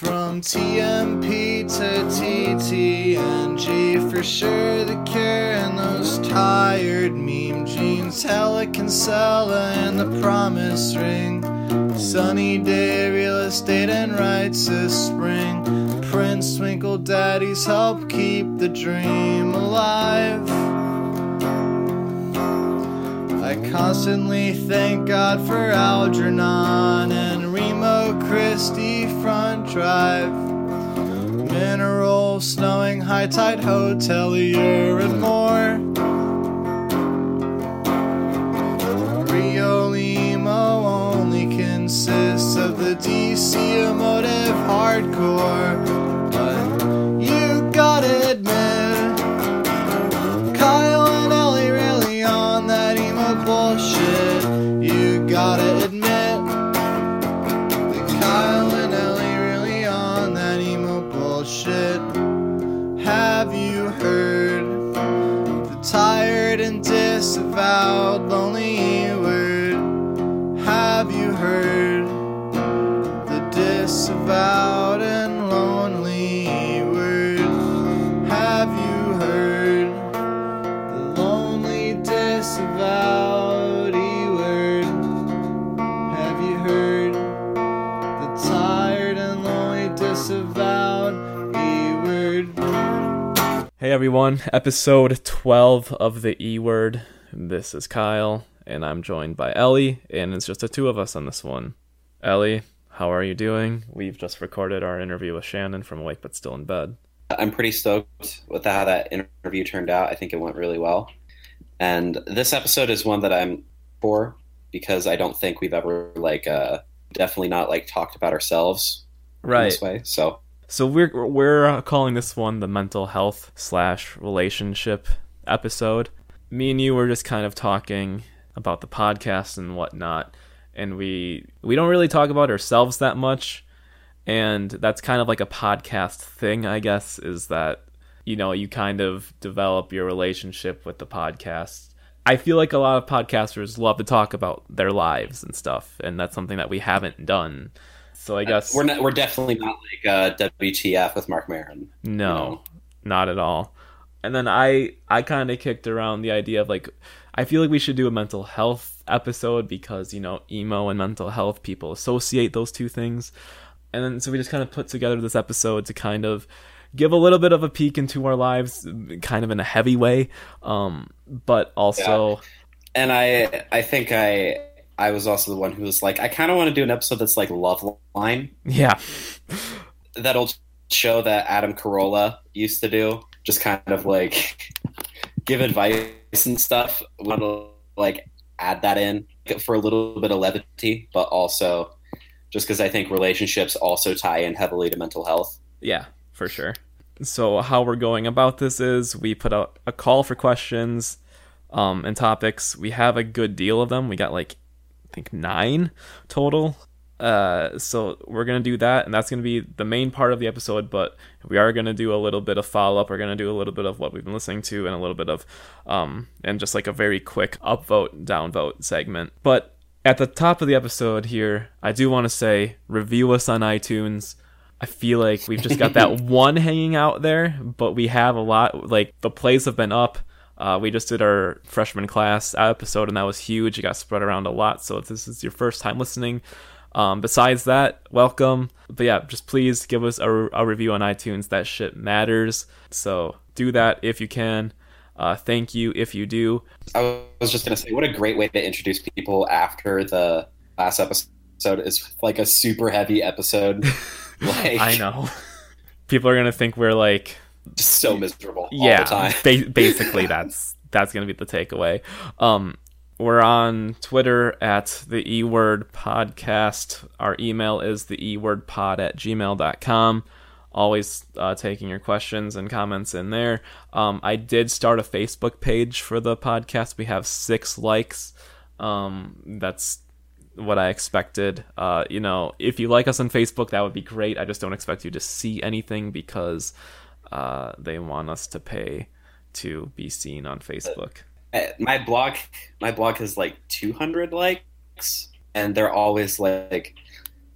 From TMP to TTNG, for sure the cure and those tired meme jeans. Helican Sella and the promise ring. Sunny day, real estate and rights this spring. Prince Twinkle Daddies help keep the dream alive. I constantly thank God for Algernon and Remo Christie Front Drive. Mineral, snowing, high tide hotelier, and more. Rio Limo only consists of the DC emotive hardcore. Everyone, episode 12 of the E Word. This is Kyle, and I'm joined by Ellie, and it's just the two of us on this one. Ellie, how are you doing? We've just recorded our interview with Shannon from Awake But Still in Bed. I'm pretty stoked with how that interview turned out. I think it went really well. And this episode is one that I'm for because I don't think we've ever like uh definitely not like talked about ourselves in Right. this way. So So we're we're uh, calling this one the mental health slash relationship episode. Me and you were just kind of talking about the podcast and whatnot, and we we don't really talk about ourselves that much, and that's kind of like a podcast thing, I guess, is that you know you kind of develop your relationship with the podcast. I feel like a lot of podcasters love to talk about their lives and stuff, and that's something that we haven't done. So I guess we're not we're definitely not like uh WTF with Marc Maron. no, know? not at all. And then I I kind of kicked around the idea of like I feel like we should do a mental health episode because you know emo and mental health people associate those two things. And then so we just kind of put together this episode to kind of give a little bit of a peek into our lives kind of in a heavy way um but also And I I think I I was also the one who was like I kind of want to do an episode that's like love line yeah that old show that Adam Carolla used to do, just kind of like give advice and stuff. Want to like add that in for a little bit of levity, but also just because I think relationships also tie in heavily to mental health. Yeah, for sure. So how we're going about this is we put out a call for questions um, and topics. We have a good deal of them. We got like think nine total. Uh, so we're gonna do that, and that's gonna be the main part of the episode. But we are gonna do a little bit of follow up. We're gonna do a little bit of what we've been listening to, and a little bit of, um, and just like a very quick upvote, downvote segment. But at the top of the episode here, I do want to say review us on iTunes. I feel like we've just got that one hanging out there, but we have a lot. Like the plays have been up. Uh, we just did our freshman class episode, and that was huge. It got spread around a lot. So if this is your first time listening, um, besides that, welcome. But yeah, just please give us a, a review on iTunes. That shit matters. So do that if you can. Uh, thank you if you do. I was just gonna say, what a great way to introduce people after the last episode is like a super heavy episode. like I know. People are gonna think we're like just so miserable yeah, all the time. ba- basically that's that's gonna be the takeaway. Um, we're on Twitter at the E Word Podcast. Our email is the E Word Pod at gmail.com. Always uh, taking your questions and comments in there. Um, I did start a Facebook page for the podcast. We have six likes. Um, that's what I expected. Uh, you know, if you like us on Facebook, that would be great. I just don't expect you to see anything because uh, they want us to pay to be seen on Facebook. Uh, my blog my blog has like 200 likes and they're always like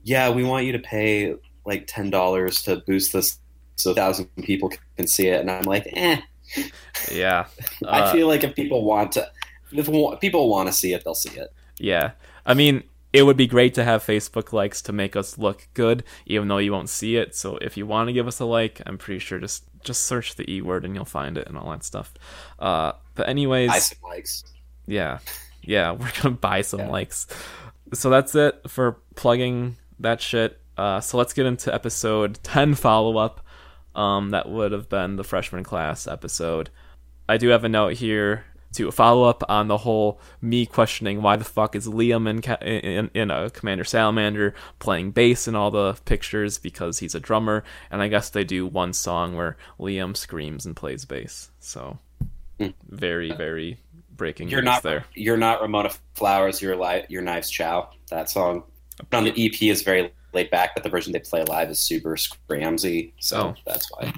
yeah we want you to pay like ten dollars to boost this so a thousand people can see it, and I'm like, eh. Yeah. I Uh, feel like if people want to, if people want to see it, they'll see it. Yeah. I mean, it would be great to have Facebook likes to make us look good, even though you won't see it. So if you want to give us a like, I'm pretty sure just just search the E word and you'll find it and all that stuff. Uh, but anyways, Buy some likes. yeah, yeah, we're gonna buy some Yeah. likes. So that's it for plugging that shit. Uh, so let's get into episode ten follow up. Um, that would have been the freshman class episode. I do have a note here to follow up on the whole me questioning why the fuck is Liam in in, in a Commander Salamander playing bass in all the pictures because he's a drummer, and I guess they do one song where Liam screams and plays bass. So Hmm. very very breaking You're news not there. You're not Ramona Flowers. You're li- your Knives Chow. That song on the EP is very laid back, but the version they play live is super scramsy. So Oh. that's why.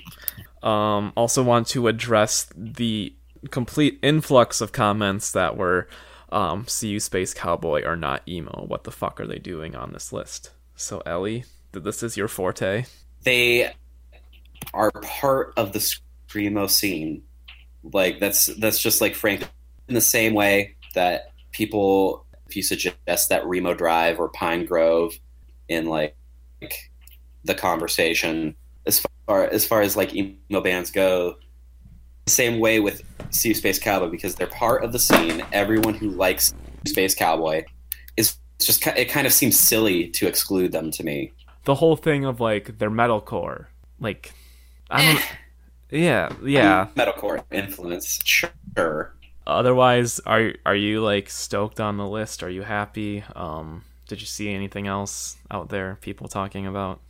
Um, also want to address the complete influx of comments that were um, "See you, Space Cowboy" are not emo. What the fuck are they doing on this list? So Ellie, this is your forte. They are part of the screamo scene. Like that's that's just like Frank. In the same way that people, if you suggest that Remo Drive or Pinegrove, in like, like the conversation, as far as far as like emo bands go, same way with Sea Space Cowboy because they're part of the scene. Everyone who likes Space Cowboy is just it kind of seems silly to exclude them to me. The whole thing of like their metalcore, like I don't. yeah, yeah. metalcore influence, sure. Otherwise, are are you like stoked on the list? Are you happy? Um, did you see anything else out there people talking about?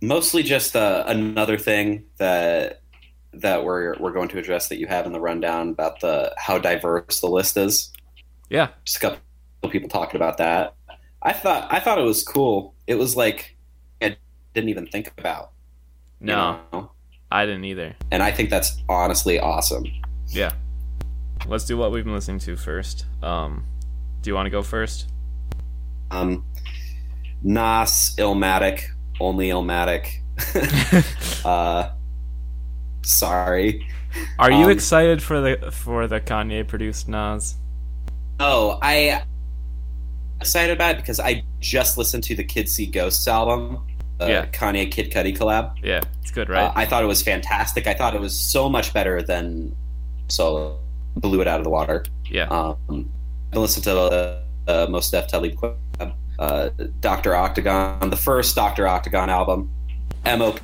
Mostly just uh, another thing that that we're we're going to address that you have in the rundown about the how diverse the list is. Yeah, Just a couple people talking about that. I thought I thought it was cool. It was like I didn't even think about. you no, know? I didn't either. and I think that's honestly awesome. Yeah. Let's do what we've been listening to first. Um, do you want to go first? Um, Nas, Illmatic, only Illmatic. uh, sorry. Are you Um, excited for the for the Kanye produced Nas? Oh, I excited about it because I just listened to the Kids See Ghosts album, the Yeah. Kanye Kid Cudi collab. Yeah, it's good, right? Uh, I thought it was fantastic. I thought it was so much better than Solo. Blew it out of the water. yeah. Um, I listened to the uh, Mos Def Talib collab, uh, Doctor Octagon, the first Doctor Octagon album, MOP,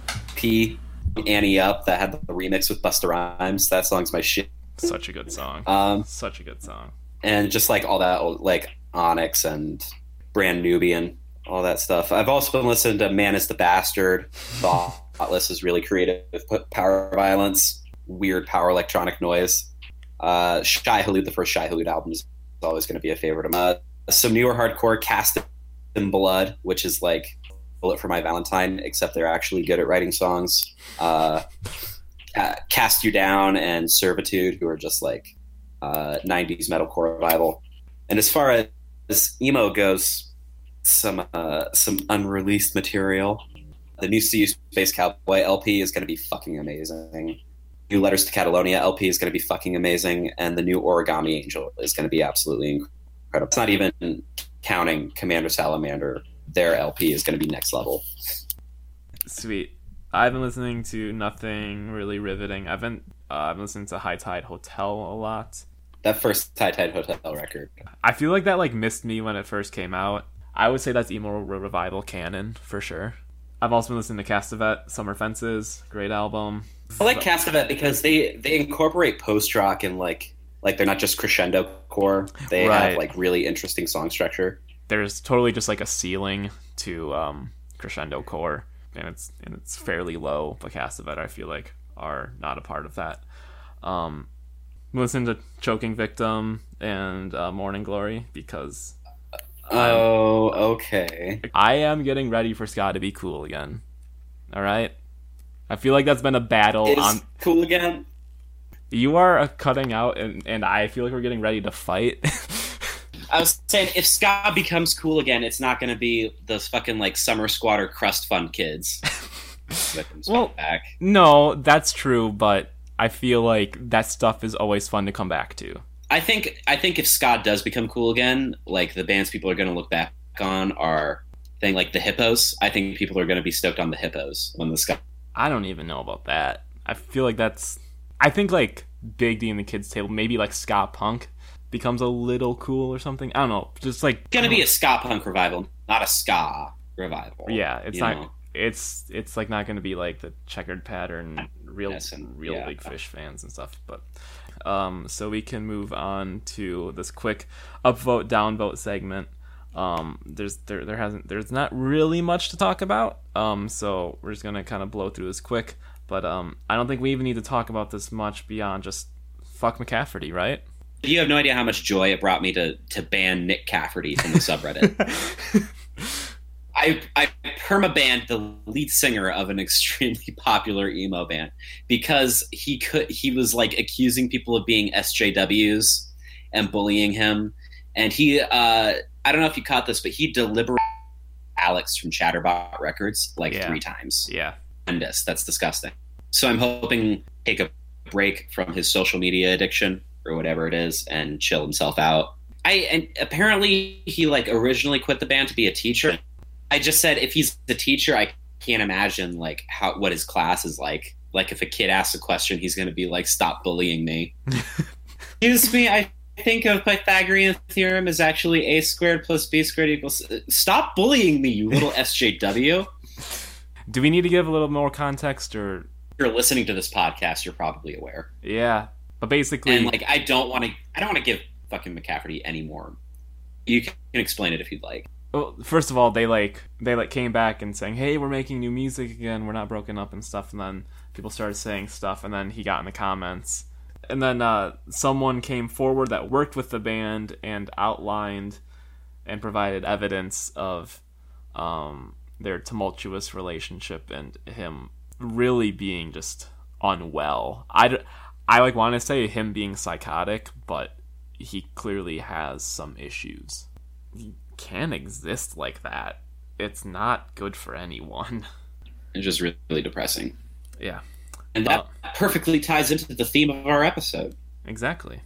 Ante Up, that had the remix with Busta Rhymes. That song's my shit. Such a good song. Um, Such a good song. and just like all that, like Onyx and Brand Nubian, all that stuff. I've also been listening to Man is the Bastard. Thoughtless is really creative. Put Power Violence, weird power electronic noise. Uh, Shai Hulud, the first Shai Hulud album is always going to be a favorite of mine. Some newer hardcore, Cast in Blood, which is like Bullet for My Valentine, except they're actually good at writing songs. Uh, Ca- Cast You Down and Servitude, who are just like uh, 90s metalcore revival. And as far as emo goes, some uh, some unreleased material. The new SeeYouSpaceCowboy LP is going to be fucking amazing. New Letters to Catalonia LP is going to be fucking amazing, and the new Origami Angel is going to be absolutely incredible. It's not even counting Commander Salamander. Their LP is going to be next level. Sweet. I've been listening to nothing really riveting. I've been uh, I've been listening to High Tide Hotel a lot. That first High Tide Hotel record. I feel like that like missed me when it first came out. I would say that's emo revival canon for sure. I've also been listening to Castevet, Summer Fences, great album. I like Castevet because they they incorporate post rock and like like they're not just crescendo core. They Right. have like really interesting song structure. There's totally just like a ceiling to um, crescendo core, and it's and it's fairly low. But Castevet, I feel like, are not a part of that. Um, listen to Choking Victim and uh, Morning Glory because Oh, okay. I am getting ready for ska to be cool again. All right. I feel like that's been a battle on. cool again? You are uh, cutting out, and and I feel like we're getting ready to fight. I was saying if ska becomes cool again, it's not going to be those fucking like summer squatter crust fund kids. Well- back. No, that's true, but I feel like that stuff is always fun to come back to. I think I think if ska does become cool again, like the bands people are going to look back on are thing like the Hippos. I think people are going to be stoked on the Hippos when the ska. I don't even know about that. I feel like that's. I think like Big D and the Kids Table, maybe like ska punk becomes a little cool or something. I don't know. Just like Going to be a ska punk revival, not a ska revival. yeah. It's not. know? It's it's like not going to be like the checkered pattern, real and- real yeah. big fish fans and stuff. But um, so we can move on to this quick upvote downvote segment. Um, there's there there hasn't there's not really much to talk about. Um, so we're just gonna kind of blow through this quick. But um, I don't think we even need to talk about this much beyond just fuck McCafferty, right? You have no idea how much joy it brought me to to ban McCafferty from the subreddit. I I permabanned the lead singer of an extremely popular emo band because he could he was like accusing people of being SJWs and bullying him, and he uh, I don't know if you caught this, but he deliberately Alex from Chatterbot Records like Yeah. three times. yeah, Horrendous. That's disgusting. So I'm hoping take a break from his social media addiction or whatever it is and chill himself out. I and apparently he like originally quit the band to be a teacher. I just said if he's the teacher, I can't imagine like how what his class is like. Like if a kid asks a question, he's going to be like, "Stop bullying me." Excuse me, I think of Pythagorean theorem is actually a squared plus b squared equals. Uh, stop bullying me, you little SJW. do we need to give a little more context or If you're listening to this podcast, you're probably aware. yeah? But basically, And like, I don't want to. I don't want to give fucking McCafferty any more. You can explain it if you'd like. Well, first of all, they like they like came back and saying, "Hey, we're making new music again. We're not broken up and stuff." And then people started saying stuff, and then he got in the comments, and then uh, someone came forward that worked with the band and outlined and provided evidence of um, their tumultuous relationship and him really being just unwell. I d- I like want to say him being psychotic, but he clearly has some issues He can't exist like that. It's not good for anyone. It's just really, depressing. Yeah, And that perfectly ties into the theme of our episode. exactly.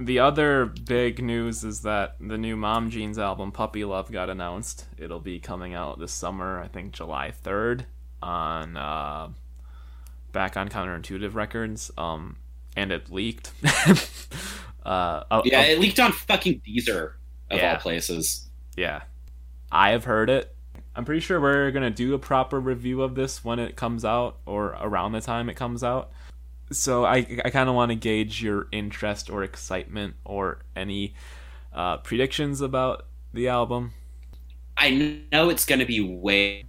The other big news is that the new Mom Jeans album, Puppy Love, got announced. It'll be coming out this summer, I think July 3rd, on uh, back on Counterintuitive Records. Um, and it leaked. uh, a- Yeah, a- it leaked on fucking Deezer of Yeah. all places. Yeah. I have heard it. I'm pretty sure we're going to do a proper review of this when it comes out or around the time it comes out. So I, I kind of want to gauge your interest or excitement or any uh, predictions about the album. I know it's going to be way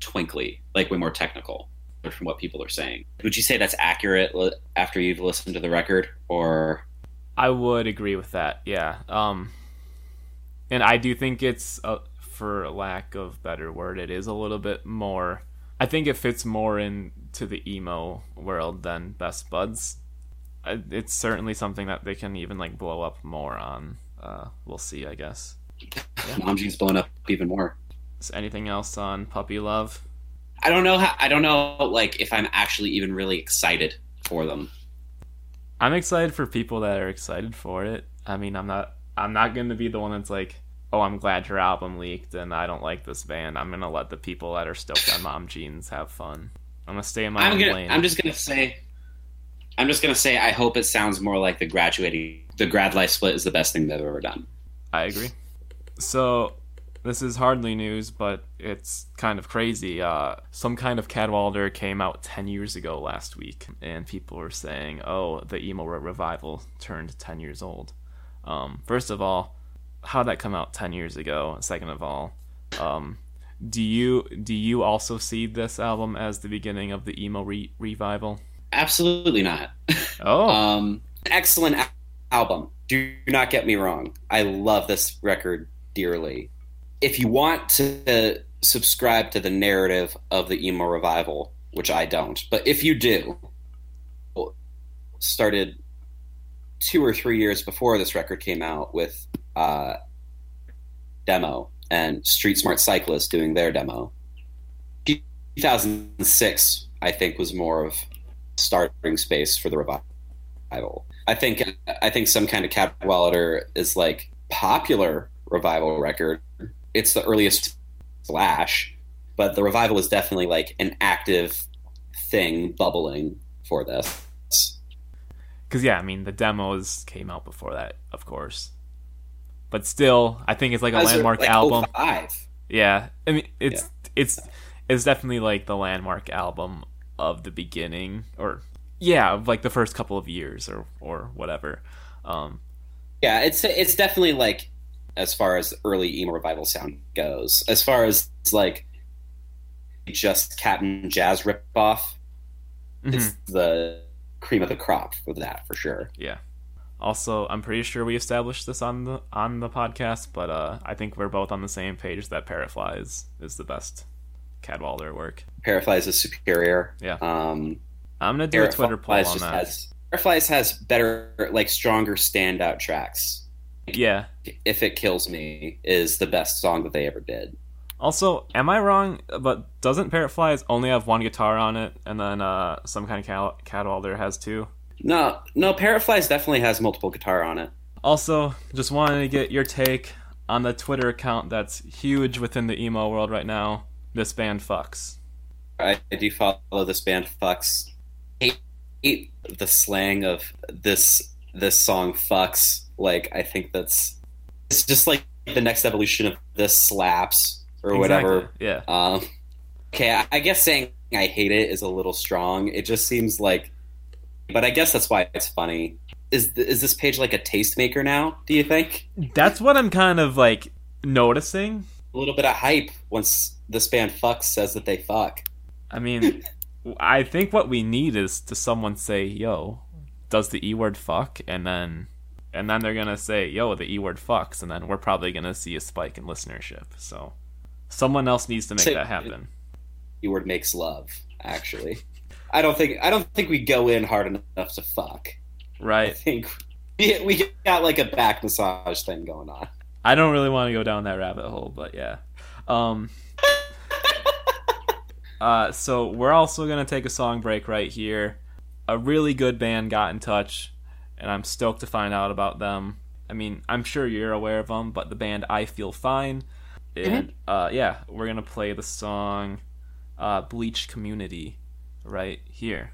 twinkly, like way more technical from what people are saying. Would you say that's accurate li- after you've listened to the record, or I would agree with that. Yeah. Um, and I do think it's, uh, for lack of better word, it is a little bit more. I think it fits more into the emo world than Best Buds. It's certainly something that they can even like blow up more on. Uh, we'll see, I guess. Mom Jeans blowing up even more? Is anything else on Puppy Love? I don't know. How, I don't know, like if I'm actually even really excited for them. I'm excited for people that are excited for it. I mean, I'm not. I'm not going to be the one that's like, "Oh, I'm glad your album leaked and I don't like this band." I'm going to let the people that are stoked on Mom Jeans have fun. I'm going to stay in my I'm own gonna. lane. I'm just gonna say. I'm just gonna say. I hope it sounds more like the graduating. The grad life split is the best thing they've ever done. I agree. So, this is hardly news, but it's kind of crazy. Uh, some kind of Cadwallader came out 10 years ago last week, and people were saying, oh, the emo re- revival turned 10 years old. Um, first of all, how'd that come out 10 years ago? Second of all, um, do you do you also see this album as the beginning of the emo re- revival? Absolutely not. Oh, Um, excellent album. Do not get me wrong. I love this record dearly. If you want to subscribe to the narrative of the emo revival, which I don't, but if you do, started two or three years before this record came out with uh, demo and Street Smart Cyclist doing their demo. 2006, I think, was more of starting space for the revival. I think I think some kind of Cadwallader is like popular revival record. It's the earliest Slash, but the revival is definitely like an active thing bubbling for this. Because yeah, I mean the demos came out before that, of course, but still, I think it's like a landmark like, album. 05. Yeah, I mean it's Yeah. it's it's definitely like the landmark album of the beginning, or yeah, of like the first couple of years or or whatever. Um, Yeah, it's it's definitely like as far as early emo revival sound goes. As far as like just Cap'n Jazz ripoff, it's the cream of the crop for that for sure. Yeah. Also, I'm pretty sure we established this on the on the podcast, but uh, I think we're both on the same page that Parrot Flies is the best Cadwallader work. Parrot Flies is superior. Yeah. Um, I'm gonna do a Twitter poll on that. has Parrot Flies has better, like stronger standout tracks. Yeah. If it kills me is the best song that they ever did. Also, am I wrong? But doesn't Parrot Flies only have one guitar on it, and then uh, some kind of Cad- Cadwallader has two? No, no, Parrot Flies definitely has multiple guitar on it. Also, just wanted to get your take on the Twitter account that's huge within the emo world right now. This band fucks. I, I do follow this band fucks. Hate, hate the slang of this this song fucks. Like I think that's it's just like the next evolution of this slaps or whatever. Yeah. Um, okay, I, I guess saying I hate it is a little strong. It just seems like, but I guess that's why it's funny. Is th- is this page like a tastemaker now? Do you think That's what I'm kind of like noticing. a little bit of hype once this band fucks says that they fuck? I mean, I think what we need is to someone say, "Yo, does the e word fuck?" and then and then they're gonna say, "Yo, the e word fucks," and then we're probably gonna see a spike in listenership. So someone else needs to make Say- that happen. E word makes love. Actually, I don't think I don't think we go in hard enough to fuck. Right. I think we we got like a back massage thing going on. I don't really want to go down that rabbit hole, but yeah. Um, uh, so we're also gonna take a song break right here. A really good band got in touch, and I'm stoked to find out about them. I mean, I'm sure you're aware of them, but the band I Feel Fine, and uh, yeah, we're gonna play the song uh, "Bleach Community" right here.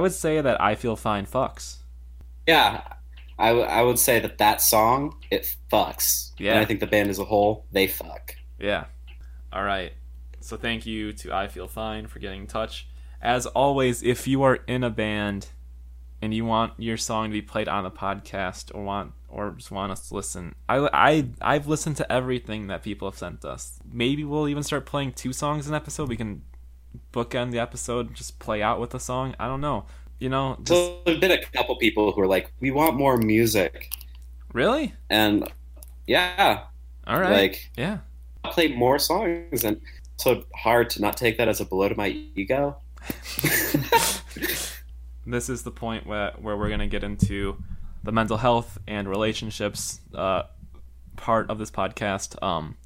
Would say that I feel fine fucks. Yeah, I, w- I would say that that song it fucks. Yeah. and I think the band as a whole they fuck. Yeah. All right. So thank you to I Feel Fine for getting in touch. As always, if you are in a band and you want your song to be played on the podcast or want or just want us to listen, I I I've listened to everything that people have sent us. Maybe we'll even start playing two songs in an episode. We can bookend the episode, just play out with a song. I don't know. You know, just So there's been a couple people who are like, we want more music, really? and yeah, All right. like yeah. I'll play more songs, and so hard to not take that as a blow to my ego. this is the point where, where we're going to get into the mental health and relationships uh, part of this podcast. Um,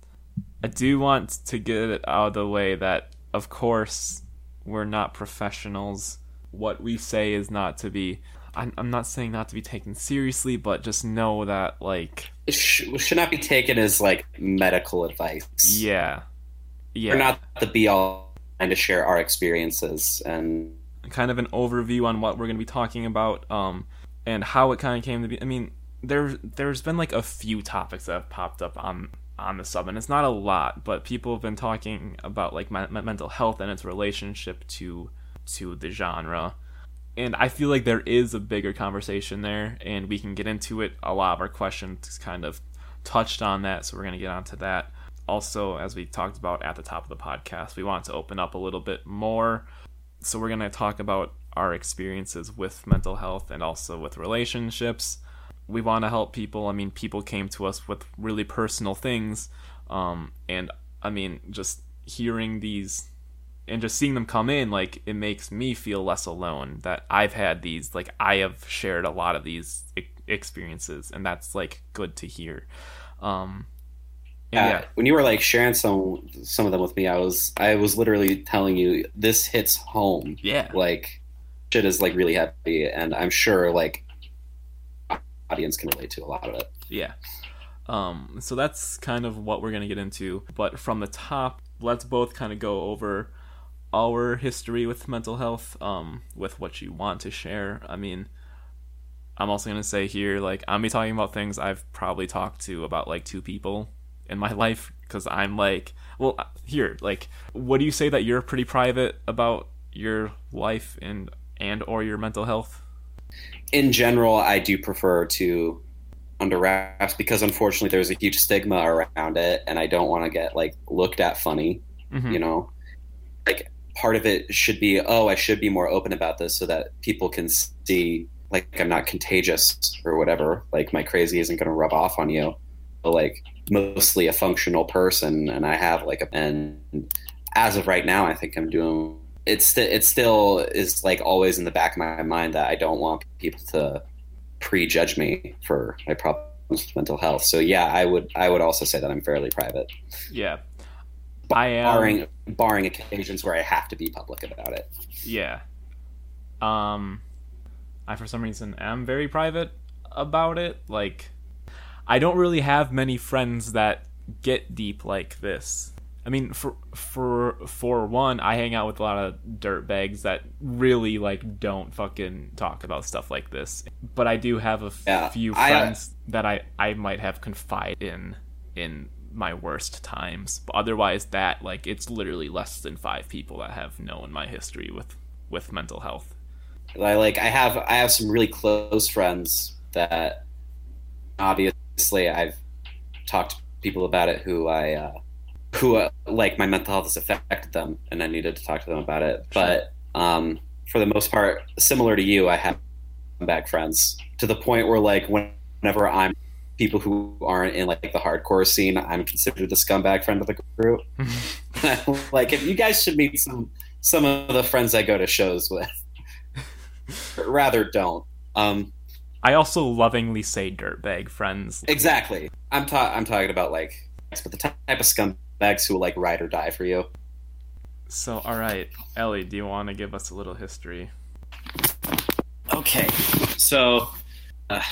I do want to get it out of the way that, of course, we're not professionals. What we say is not to be. I'm, I'm not saying not to be taken seriously, but just know that, like, It sh- should not be taken as like medical advice. yeah, yeah, We're not the be all and to share our experiences and kind of an overview on what we're going to be talking about um, and how it kind of came to be. I mean, there there's been like a few topics that have popped up on on the sub, and it's not a lot, but people have been talking about like my, my mental health and its relationship to to the genre. And I feel like there is a bigger conversation there, and we can get into it. A lot of our questions kind of touched on that, so we're going to get onto that. Also, as we talked about at the top of the podcast, we want to open up a little bit more so we're going to talk about our experiences with mental health and also with relationships we want to help people i mean people came to us with really personal things um, and i mean just hearing these and just seeing them come in like it makes me feel less alone that i've had these like i have shared a lot of these experiences and that's like good to hear um and yeah. When you were like sharing some some of them with me, I was I was literally telling you this hits home. yeah Like shit is like really heavy, and I'm sure like audience can relate to a lot of it. Yeah. Um, so that's kind of what we're going to get into. But from the top, let's both kind of go over our history with mental health, um, with what you want to share. I mean, I'm also going to say here, like, I'm be talking about things I've probably talked to about like two people in my life because I'm like, well, here, like, what do you say that you're pretty private about your life and and or your mental health? In general, I do prefer to under wraps because unfortunately there's a huge stigma around it, and I don't want to get like looked at funny. Mhm. you know like part of it should be oh i should be more open about this so that people can see like i'm not contagious or whatever like my crazy isn't going to rub off on you but like mostly a functional person and i have like a and as of right now i think i'm doing it's st- it still is like always in the back of my mind that i don't want people to prejudge me for my problems with mental health so yeah i would i would also say that i'm fairly private Yeah. I am. barring barring occasions where I have to be public about it. Yeah. Um I for some reason am very private about it. Like I don't really have many friends that get deep like this. I mean for for for one, I hang out with a lot of dirtbags that really like don't fucking talk about stuff like this. But I do have a f- Yeah, few I, uh, friends that I I might have confided in in my worst times. But otherwise that like it's literally less than 5 people that have known my history with with mental health. I like I have I have some really close friends that obviously I've talked to people about it who I uh, who uh, like my mental health has affected them and I needed to talk to them about it. But um, for the most part, similar to you, I have back friends to the point where like whenever I'm people who aren't in like the hardcore scene, I'm considered the scumbag friend of the group. like if you guys should meet some some of the friends I go to shows with. Rather don't. Um, I also lovingly say dirtbag friends. exactly. I'm ta- I'm talking about like, but the type of scumbags who will like ride or die for you. So, all right, Ellie, do you want to give us a little history? Okay, so uh,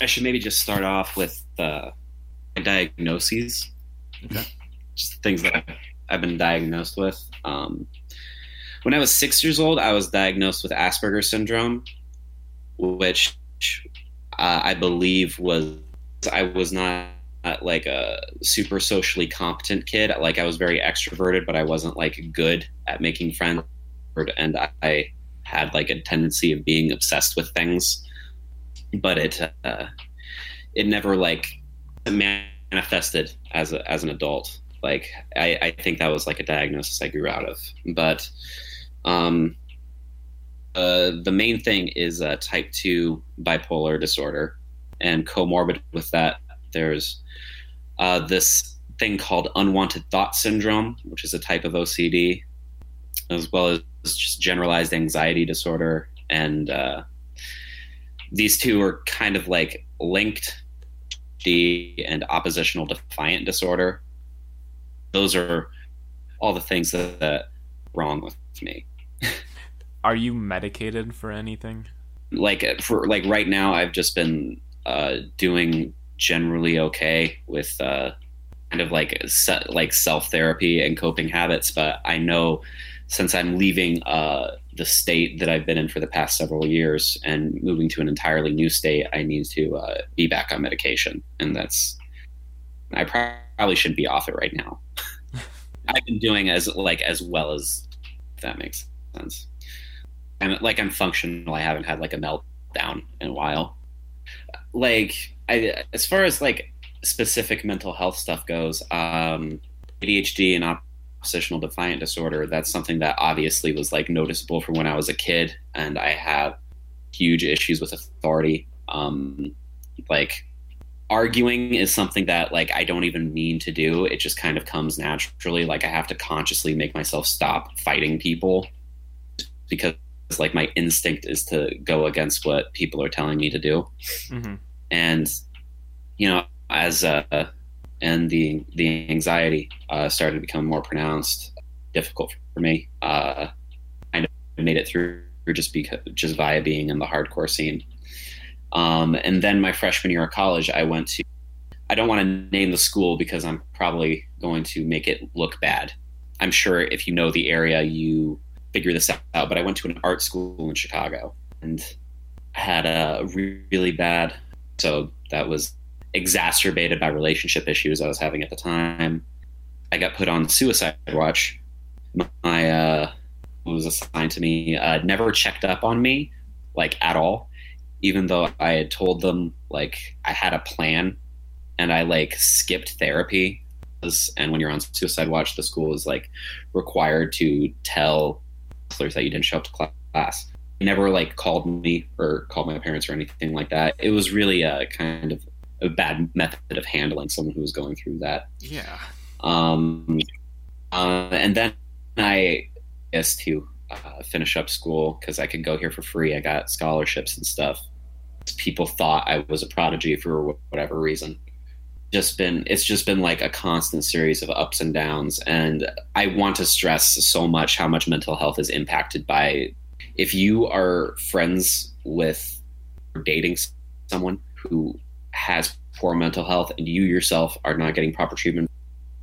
I should maybe just start off with uh, my diagnoses. Okay. Just things that I've, I've been diagnosed with. Um, when I was six years old, I was diagnosed with Asperger's syndrome, which uh, I believe was I was not like a super socially competent kid. Like I was very extroverted, but I wasn't like good at making friends, and I had like a tendency of being obsessed with things. But it uh, it never like manifested as a, as an adult. Like I, I think that was like a diagnosis I grew out of. But um, uh, the main thing is uh, type two bipolar disorder, and comorbid with that, there's uh, this thing called unwanted thought syndrome, which is a type of OCD, as well as just generalized anxiety disorder. And uh, these two are kind of like linked D and oppositional defiant disorder. Those are all the things that, that wrong with me. are you medicated for anything? Like for like right now, I've just been uh, doing generally okay with uh, kind of like like self therapy and coping habits. But I know since I'm leaving uh, the state that I've been in for the past several years and moving to an entirely new state, I need to uh, be back on medication, and that's I probably shouldn't be off it right now. I've been doing as like as well as if that makes sense. I'm like I'm functional. I haven't had like a meltdown in a while. Like I, as far as like specific mental health stuff goes, um, ADHD and oppositional defiant disorder, that's something that obviously was like noticeable from when I was a kid, and I have huge issues with authority. Um, like arguing is something that like I don't even mean to do. It just kind of comes naturally. Like I have to consciously make myself stop fighting people because like my instinct is to go against what people are telling me to do. Mm-hmm. And you know, as uh, and the the anxiety uh, started to become more pronounced, difficult for me. Uh, I made it through just because just via being in the hardcore scene. Um, and then my freshman year of college, I went to. I don't want to name the school because I'm probably going to make it look bad. I'm sure if you know the area, you figure this out. But I went to an art school in Chicago and had a really bad. So that was exacerbated by relationship issues I was having at the time. I got put on suicide watch. My uh, was assigned to me uh, never checked up on me like at all, even though I had told them like I had a plan and I like skipped therapy. And when you're on suicide watch, the school is like required to tell counselors that you didn't show up to class. Never like called me or called my parents or anything like that. It was really a kind of a bad method of handling someone who was going through that. Yeah. Um, uh, and then I guess to uh, finish up school because I could go here for free. I got scholarships and stuff. People thought I was a prodigy for whatever reason. Just been it's just been like a constant series of ups and downs, and I want to stress so much how much mental health is impacted by if you are friends with or dating someone who has poor mental health and you yourself are not getting proper treatment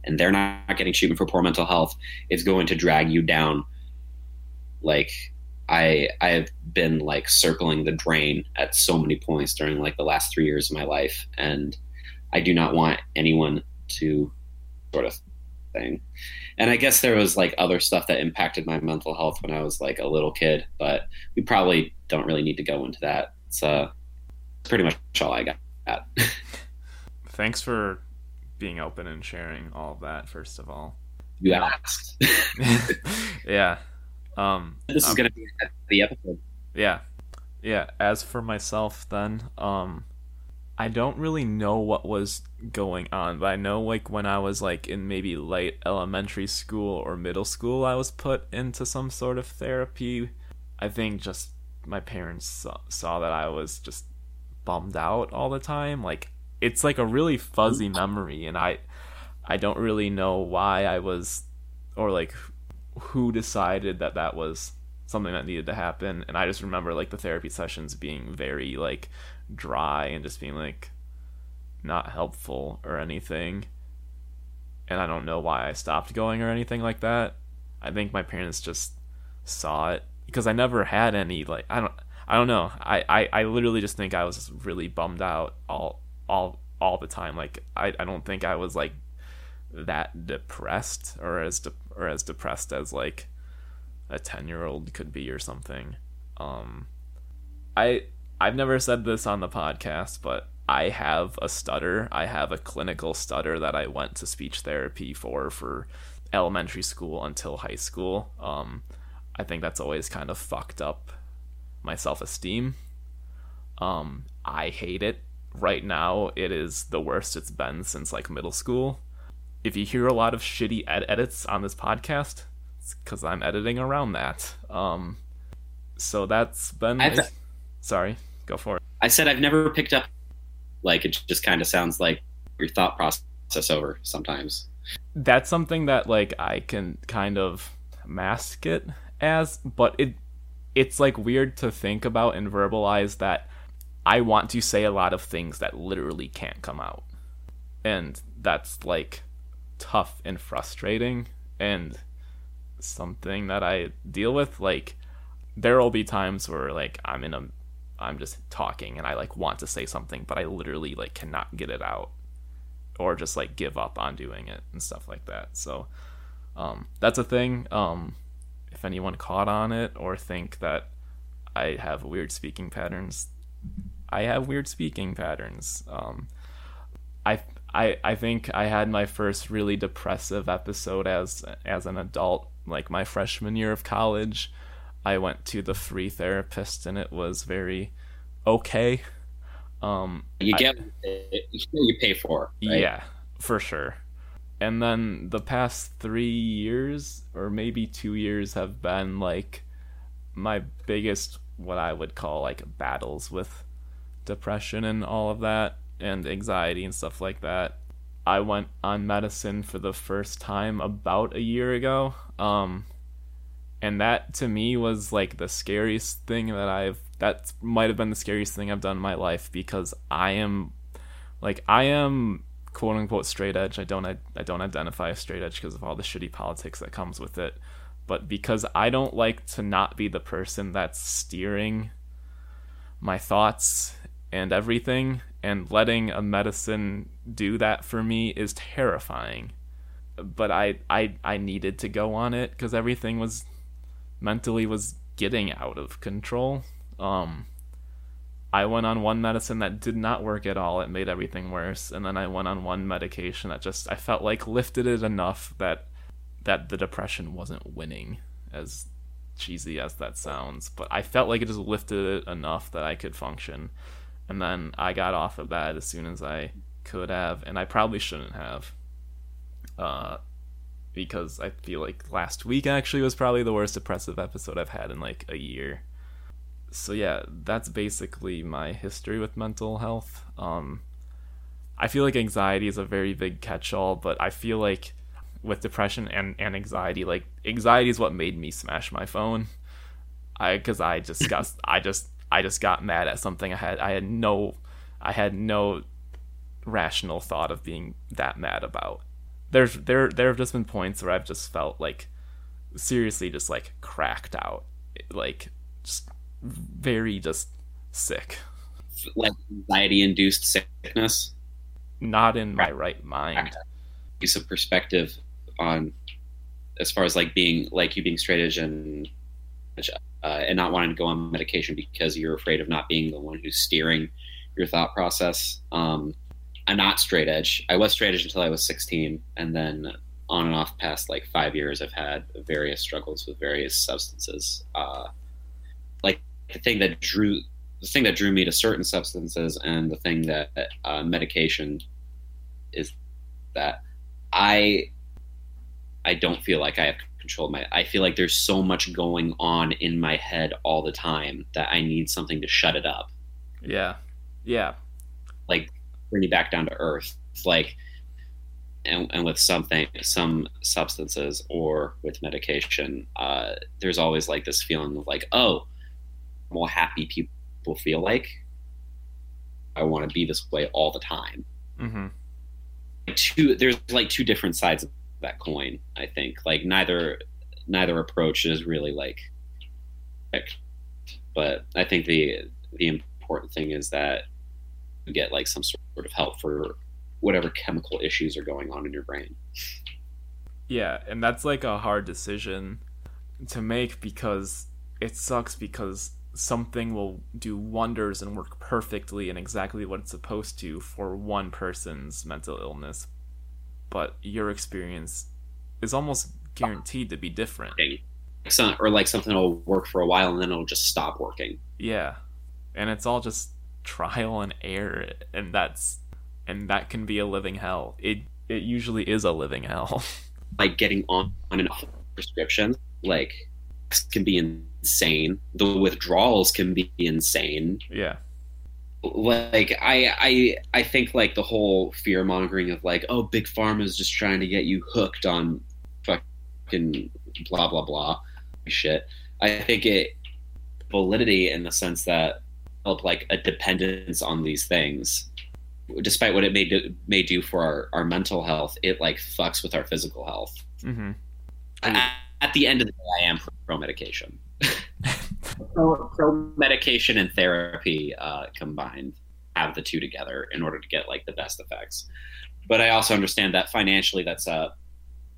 and they're not getting treatment for poor mental health, it's going to drag you down. Like I I have been like circling the drain at so many points during like the last three years of my life, and I do not want anyone to sort of thing. And I guess there was like other stuff that impacted my mental health when I was like a little kid, but we probably don't really need to go into that. It's uh pretty much all I got. Thanks for being open and sharing all that. First of all, you asked. yeah. Um, this is um, gonna be the episode. Yeah, yeah. As for myself, then, um, I don't really know what was going on, but I know like when I was like in maybe late elementary school or middle school, I was put into some sort of therapy. I think just my parents saw, saw that I was just bummed out all the time. Like it's like a really fuzzy memory and I I don't really know why I was or like who decided that that was something that needed to happen and I just remember like the therapy sessions being very like dry and just being like not helpful or anything. And I don't know why I stopped going or anything like that. I think my parents just saw it because I never had any like I don't I don't know. I, I, I literally just think I was really bummed out all all all the time. Like I, I don't think I was like that depressed or as de- or as depressed as like a 10 year old could be or something. Um I I've never said this on the podcast, but I have a stutter. I have a clinical stutter that I went to speech therapy for for elementary school until high school. Um, I think that's always kind of fucked up my self esteem. Um, I hate it. Right now, it is the worst it's been since like middle school. If you hear a lot of shitty ed- edits on this podcast, it's because I'm editing around that. Um, so that's been. I've- Sorry, go for it. I said I've never picked up. Like it just kind of sounds like your thought process over sometimes. that's something that like I can kind of mask it as, but it it's like weird to think about and verbalize that I want to say a lot of things that literally can't come out. And that's like tough and frustrating and something that I deal with like there will be times where like I'm in a I'm just talking and I like want to say something but I literally like cannot get it out or just like give up on doing it and stuff like that. So um, that's a thing. Um, if anyone caught on it or think that I have weird speaking patterns, I have weird speaking patterns. Um, I I I think I had my first really depressive episode as as an adult, like my freshman year of college. I went to the free therapist and it was very okay. Um, You I- get you, you pay for. Right? yeah, for sure. And then the past three years, or maybe two years, have been like my biggest, what I would call like battles with depression and all of that, and anxiety and stuff like that. I went on medicine for the first time about a year ago. Um, and that to me was like the scariest thing that I've that might have been the scariest thing I've done in my life because I am like I am quote unquote straight edge. I don't I, I don't identify as straight edge because of all the shitty politics that comes with it. But because I don't like to not be the person that's steering my thoughts and everything and letting a medicine do that for me is terrifying. But I I I needed to go on it cuz everything was mentally was getting out of control. Um I went on one medicine that did not work at all. It made everything worse. And then I went on one medication that just I felt like lifted it enough that that the depression wasn't winning as cheesy as that sounds, but I felt like it just lifted it enough that I could function. And then I got off of that as soon as I could have, and I probably shouldn't have. Uh because I feel like last week actually was probably the worst depressive episode I've had in like a year so yeah, that's basically my history with mental health. Um, I feel like anxiety is a very big catch-all, but I feel like with depression and, and anxiety, like anxiety is what made me smash my phone. I because I just got I just I just got mad at something I had I had no I had no rational thought of being that mad about. There's there there have just been points where I've just felt like seriously just like cracked out, like just very just sick, Like anxiety induced sickness. not in my right mind. Piece of perspective on as far as like being like you being straight edge and uh, and not wanting to go on medication because you're afraid of not being the one who's steering your thought process. Um, I'm not straight edge. I was straight edge until I was 16, and then on and off past like five years, I've had various struggles with various substances. Uh, like the thing that drew the thing that drew me to certain substances, and the thing that uh, medication is that I I don't feel like I have control of my. I feel like there's so much going on in my head all the time that I need something to shut it up Yeah, yeah, like bring me back down to earth like and, and with something some substances or with medication uh, there's always like this feeling of like oh more happy people feel like i want to be this way all the time. Hmm two there's like two different sides of that coin i think. Like neither neither approach is really like but I think the the important thing is that you get like some sort of help for whatever chemical issues are going on in your brain. Yeah, and that's like a hard decision to make because it sucks because something will do wonders and work perfectly and exactly what it's supposed to for one person's mental illness, but your experience is almost guaranteed to be different. Or like something will work for a while and then it'll just stop working. Yeah. And it's all just trial and error and that's and that can be a living hell. It it usually is a living hell. like getting on, on and off prescriptions like can be insane. The withdrawals can be insane. Yeah. Like I I I think like the whole fear mongering of like, oh big pharma is just trying to get you hooked on fucking blah blah blah shit. I think it validity in the sense that like a dependence on these things despite what it may do, may do for our, our mental health, it like fucks with our physical health. Mm-hmm. At, at, the end of the day, I am pro medication. pro, pro, medication and therapy uh, combined have the two together in order to get like the best effects. But I also understand that financially, that's uh,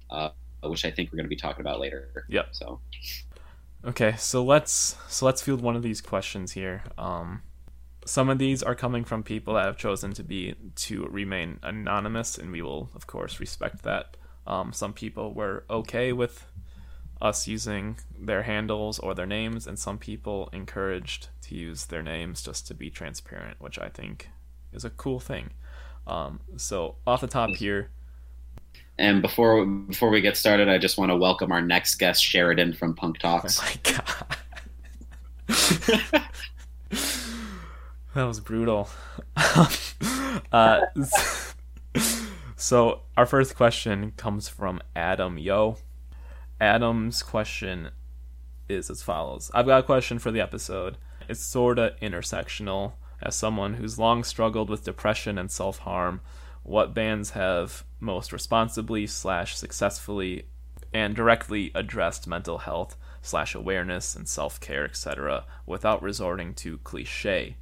uh which I think we're going to be talking about later. Yep. So. Okay, so let's so let's field one of these questions here. Um, some of these are coming from people that have chosen to be to remain anonymous, and we will of course respect that. Um, some people were okay with us using their handles or their names, and some people encouraged to use their names just to be transparent, which I think is a cool thing. Um, so off the top here. And before before we get started, I just want to welcome our next guest, Sheridan from Punk Talks. Oh my god. That was brutal. uh, so our first question comes from Adam Yo. Adam's question is as follows. I've got a question for the episode. It's sorta intersectional. As someone who's long struggled with depression and self harm, what bands have most responsibly slash successfully and directly addressed mental health slash awareness and self care, etc., without resorting to cliche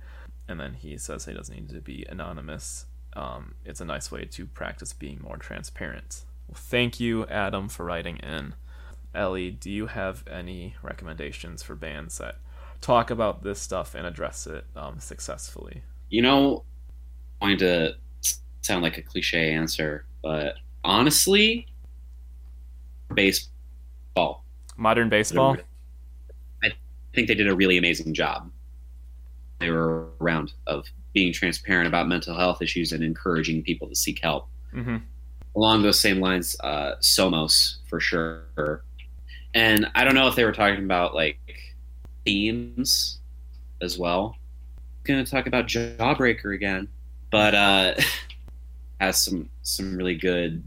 and then he says he doesn't need to be anonymous. Um, it's a nice way to practice being more transparent. Well, thank you, Adam, for writing in. Ellie, do you have any recommendations for bands that talk about this stuff and address it um, successfully? You know, going to sound like a cliche answer, but honestly, baseball. Modern baseball? I think they did a really amazing job they were around of being transparent about mental health issues and encouraging people to seek help. Mm-hmm. Along those same lines, uh, Somos for sure. And I don't know if they were talking about like themes as well. I'm gonna talk about Jawbreaker again, but uh, has some some really good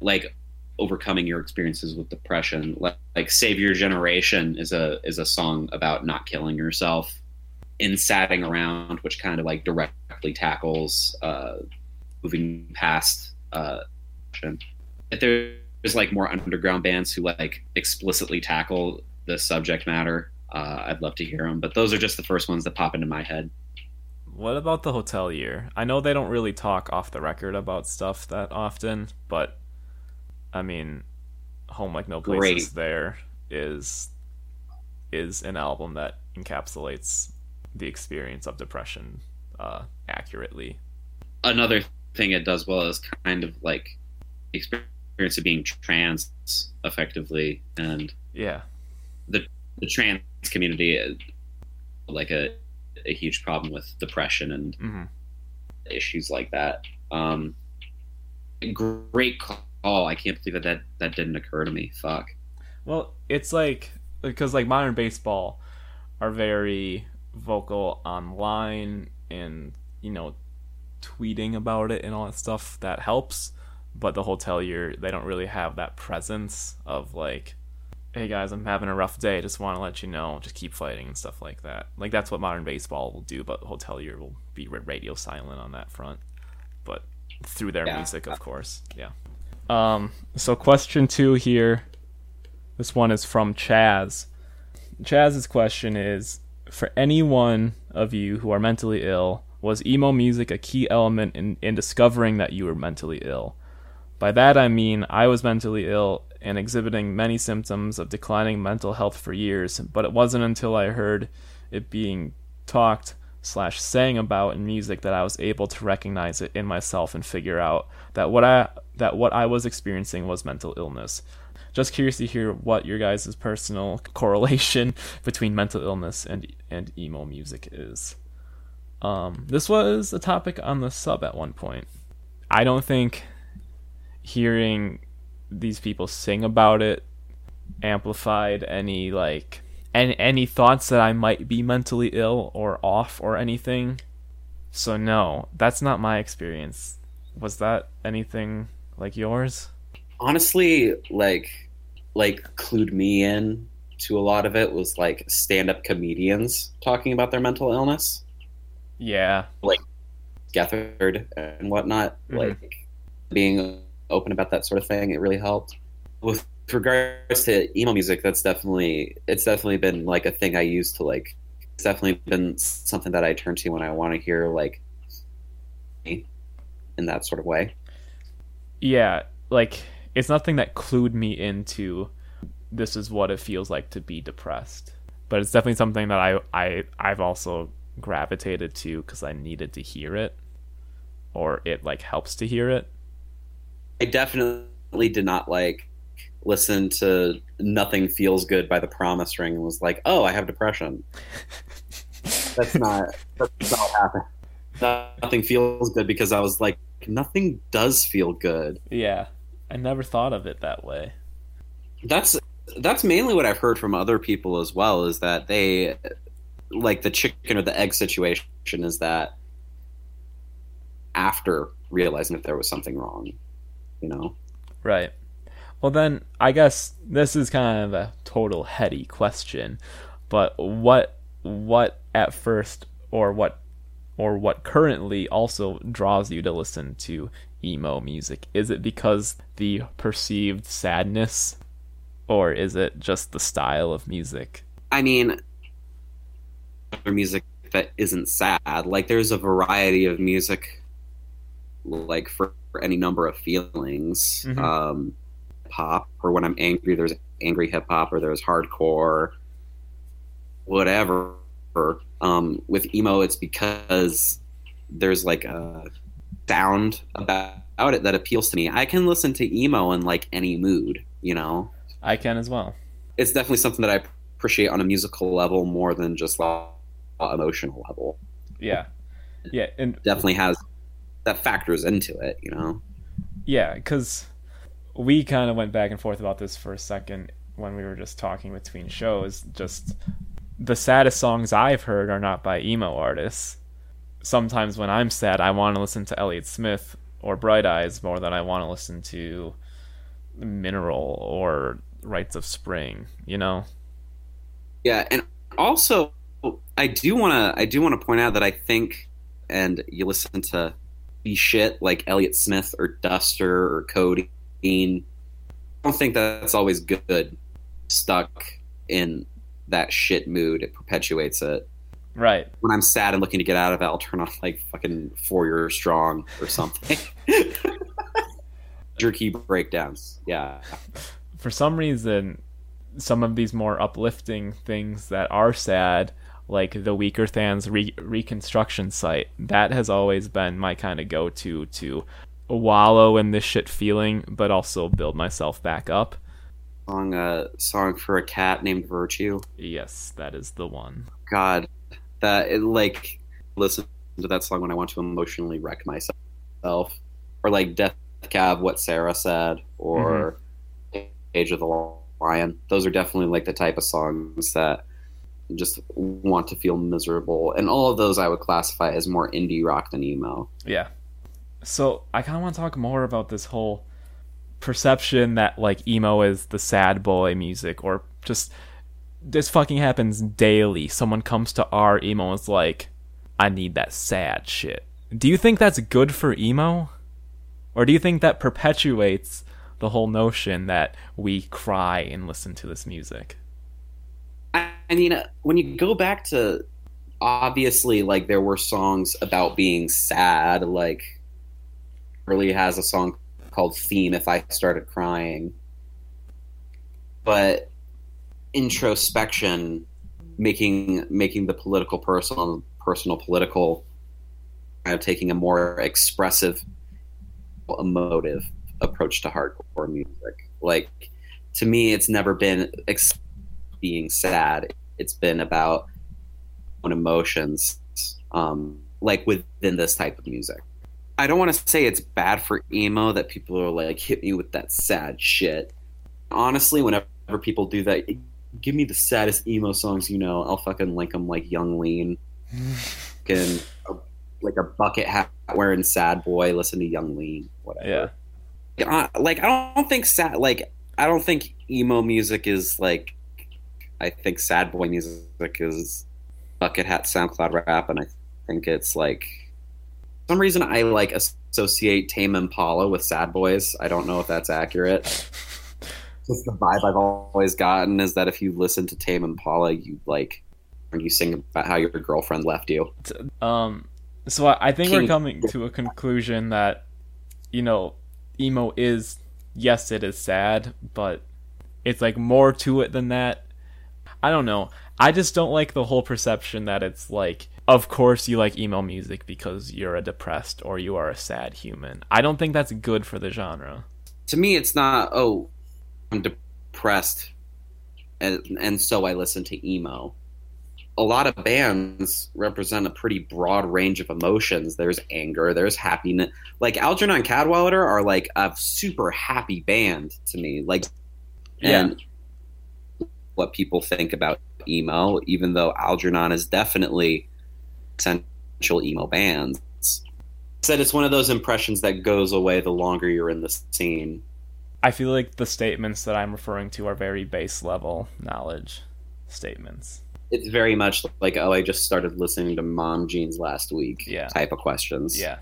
like overcoming your experiences with depression. Like, like Save Your Generation is a is a song about not killing yourself Insatting Around, which kind of like directly tackles uh, moving past. Uh, if there's like more underground bands who like explicitly tackle the subject matter, uh, I'd love to hear them. But those are just the first ones that pop into my head. What about the Hotelier? I know they don't really talk off the record about stuff that often, but I mean, Home Like No Place Great. is There is is an album that encapsulates the experience of depression uh, accurately. Another thing it does well is kind of like experience of being trans effectively, and yeah, the the trans community is like a a huge problem with depression and mm-hmm. issues like that. Um, great call. I can't believe that, that that didn't occur to me. Fuck. Well, it's like because like modern baseball are very vocal online and you know tweeting about it and all that stuff that helps but the hotelier they don't really have that presence of like hey guys i'm having a rough day. Just want to let you know just keep fighting and stuff like that. Like that's what modern baseball will do but hotelier will be radio silent on that front. But through their yeah. music of course. Yeah. Um so question two here this one is from chaz. Chaz's question is for any one of you who are mentally ill, was emo music a key element in, in discovering that you were mentally ill? By that I mean I was mentally ill and exhibiting many symptoms of declining mental health for years, but it wasn't until I heard it being talked slash sang about in music that I was able to recognize it in myself and figure out that what I that what I was experiencing was mental illness. Just curious to hear what your guys' personal correlation between mental illness and and emo music is. Um, this was a topic on the sub at one point. I don't think hearing these people sing about it amplified any like any any thoughts that I might be mentally ill or off or anything. So no, that's not my experience. Was that anything like yours? Honestly, like like clued me in to a lot of it was like stand-up comedians talking about their mental illness. Yeah. Like Gethard and whatnot. Mhm. Like being open about that sort of thing, it really helped. With regards to emo music, that's definitely it's definitely been like a thing I used to like. It's definitely been something that I turn to when I want to hear like in that sort of way. Yeah, like it's nothing that clued me into this is what it feels like to be depressed. But it's definitely something that I I I've also gravitated to cuz I needed to hear it or it like helps to hear it. I definitely did not like listen to "Nothing Feels Good" by The Promise Ring and was like, "Oh, I have depression." that's not that's not what happened. Nothing feels good because I was like, nothing does feel good. Yeah. I never thought of it that way. That's that's mainly what I've heard from other people as well. Is that they like the chicken or the egg situation? Is that after realizing that there was something wrong, you know? Right. Well, then I guess this is kind of a total heady question, but what what at first or what or what currently also draws you to listen to emo music? Is it because the perceived sadness or is it just the style of music? I mean, music that isn't sad. Like there's a variety of music, like for any number of feelings. Mhm. Um, pop, or when I'm angry, there's angry hip hop, or there's hardcore, whatever. Um, with emo, it's because there's like a sound about it that appeals to me. I can listen to emo in like any mood, you know. I can as well. It's definitely something that I appreciate on a musical level more than just like emotional level. Yeah. Yeah, and Definitely has that factors into it, you know. Yeah, because we kind of went back and forth about this for a second when we were just talking between shows. Just the saddest songs I've heard are not by emo artists. Sometimes when I'm sad, I want to listen to Elliott Smith or Bright Eyes more than I want to listen to Mineral or Rites of Spring, you know? Yeah, and also I do want to I do want to point out that I think and you listen to shit like Elliott Smith or Duster or Cody. I don't think that's always good. Stuck in that shit mood, it perpetuates it. Right. When I'm sad and looking to get out of it, I'll turn on like fucking Four Year Strong or something. Jerky breakdowns. Yeah. for some reason, some of these more uplifting things that are sad, like the Weakerthans re- reconstruction site, that has always been my kind of go to to wallow in this shit feeling, but also build myself back up. Song, uh, song for a cat named Virtue. Yes, that is the one. God, that it, like listen to that song when I want to emotionally wreck myself, or like Death Cab, what Sarah said, or Age of the Lion. Those are definitely like the type of songs that just want to feel miserable, and all of those I would classify as more indie rock than emo. Yeah. So I kind of want to talk more about this whole perception that like emo is the sad boy music, or just this fucking happens daily. Someone comes to our emo and is like, "I need that sad shit." Do you think that's good for emo, or do you think that perpetuates the whole notion that we cry and listen to this music? I, mean, uh, when you go back to obviously, like there were songs about being sad. Like, really has a song called "Theme." If I started crying, but introspection, making making the political personal personal political, kind of taking a more expressive, emotive approach to hardcore music. Like to me, it's never been ex- being sad. It's been about emotions, um, like within this type of music. I don't want to say it's bad for emo that people are like hit me with that sad shit. Honestly, whenever people do that, give me the saddest emo songs you know. I'll fucking link them like Yung Lean, fucking like a bucket hat wearing sad boy. Listen to Yung Lean, whatever. Yeah. Uh, like I don't think sad. Like I don't think emo music is like. I think sad boy music is bucket hat SoundCloud rap, and I think it's like for some reason I like associate Tame Impala with Sad Boys. I don't know if that's accurate. Just the vibe I've always gotten is that if you listen to Tame Impala, you like when you sing about how your girlfriend left you. Um, so I, I think we're coming to a conclusion that, you know, emo is yes, it is sad, but it's like more to it than that. I don't know. I just don't like the whole perception that it's like, of course you like emo music because you're a depressed or you are a sad human. I don't think that's good for the genre. To me, it's not. Oh, I'm depressed, and and so I listen to emo. A lot of bands represent a pretty broad range of emotions. There's anger, there's happiness. Like Algernon Cadwallader are like a super happy band to me. Like, and what people think about emo, even though Algernon is definitely essential emo bands. Said it's one of those impressions that goes away the longer you're in the scene. I feel like the statements that I'm referring to are very base level knowledge statements. It's very much like, oh, I just started listening to Mom Jeans last week Yeah. type of questions. Yeah,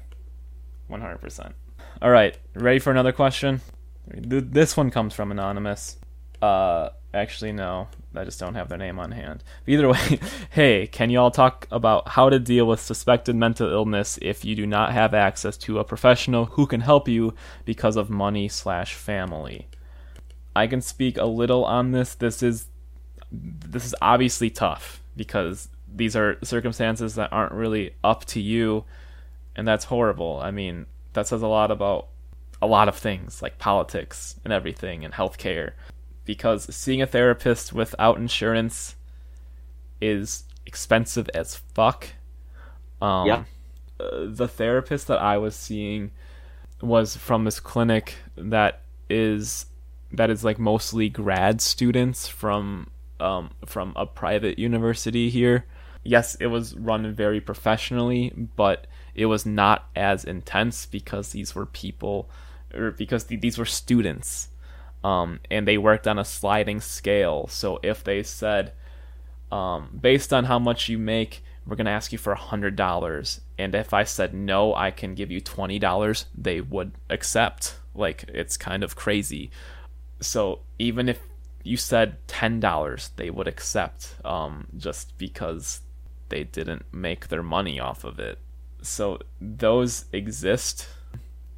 one hundred percent. All right, ready for another question? This one comes from anonymous. Uh, actually, no, I just don't have their name on hand. But either way, hey, can you all talk about how to deal with suspected mental illness if you do not have access to a professional who can help you because of money slash family? I can speak a little on this. This is this is obviously tough because these are circumstances that aren't really up to you and that's horrible. I mean, that says a lot about a lot of things like politics and everything and healthcare because seeing a therapist without insurance is expensive as fuck. Um, Yeah. uh, the therapist that I was seeing was from this clinic that is that is like mostly grad students from um, from a private university here. Yes, it was run very professionally, but it was not as intense because these were people, or because th- these were students, um, and they worked on a sliding scale. So if they said, um, based on how much you make, we're gonna ask you for a hundred dollars, and if I said no, I can give you twenty dollars, they would accept. Like it's kind of crazy. So even if you said ten dollars, they would accept, um, just because they didn't make their money off of it. So those exist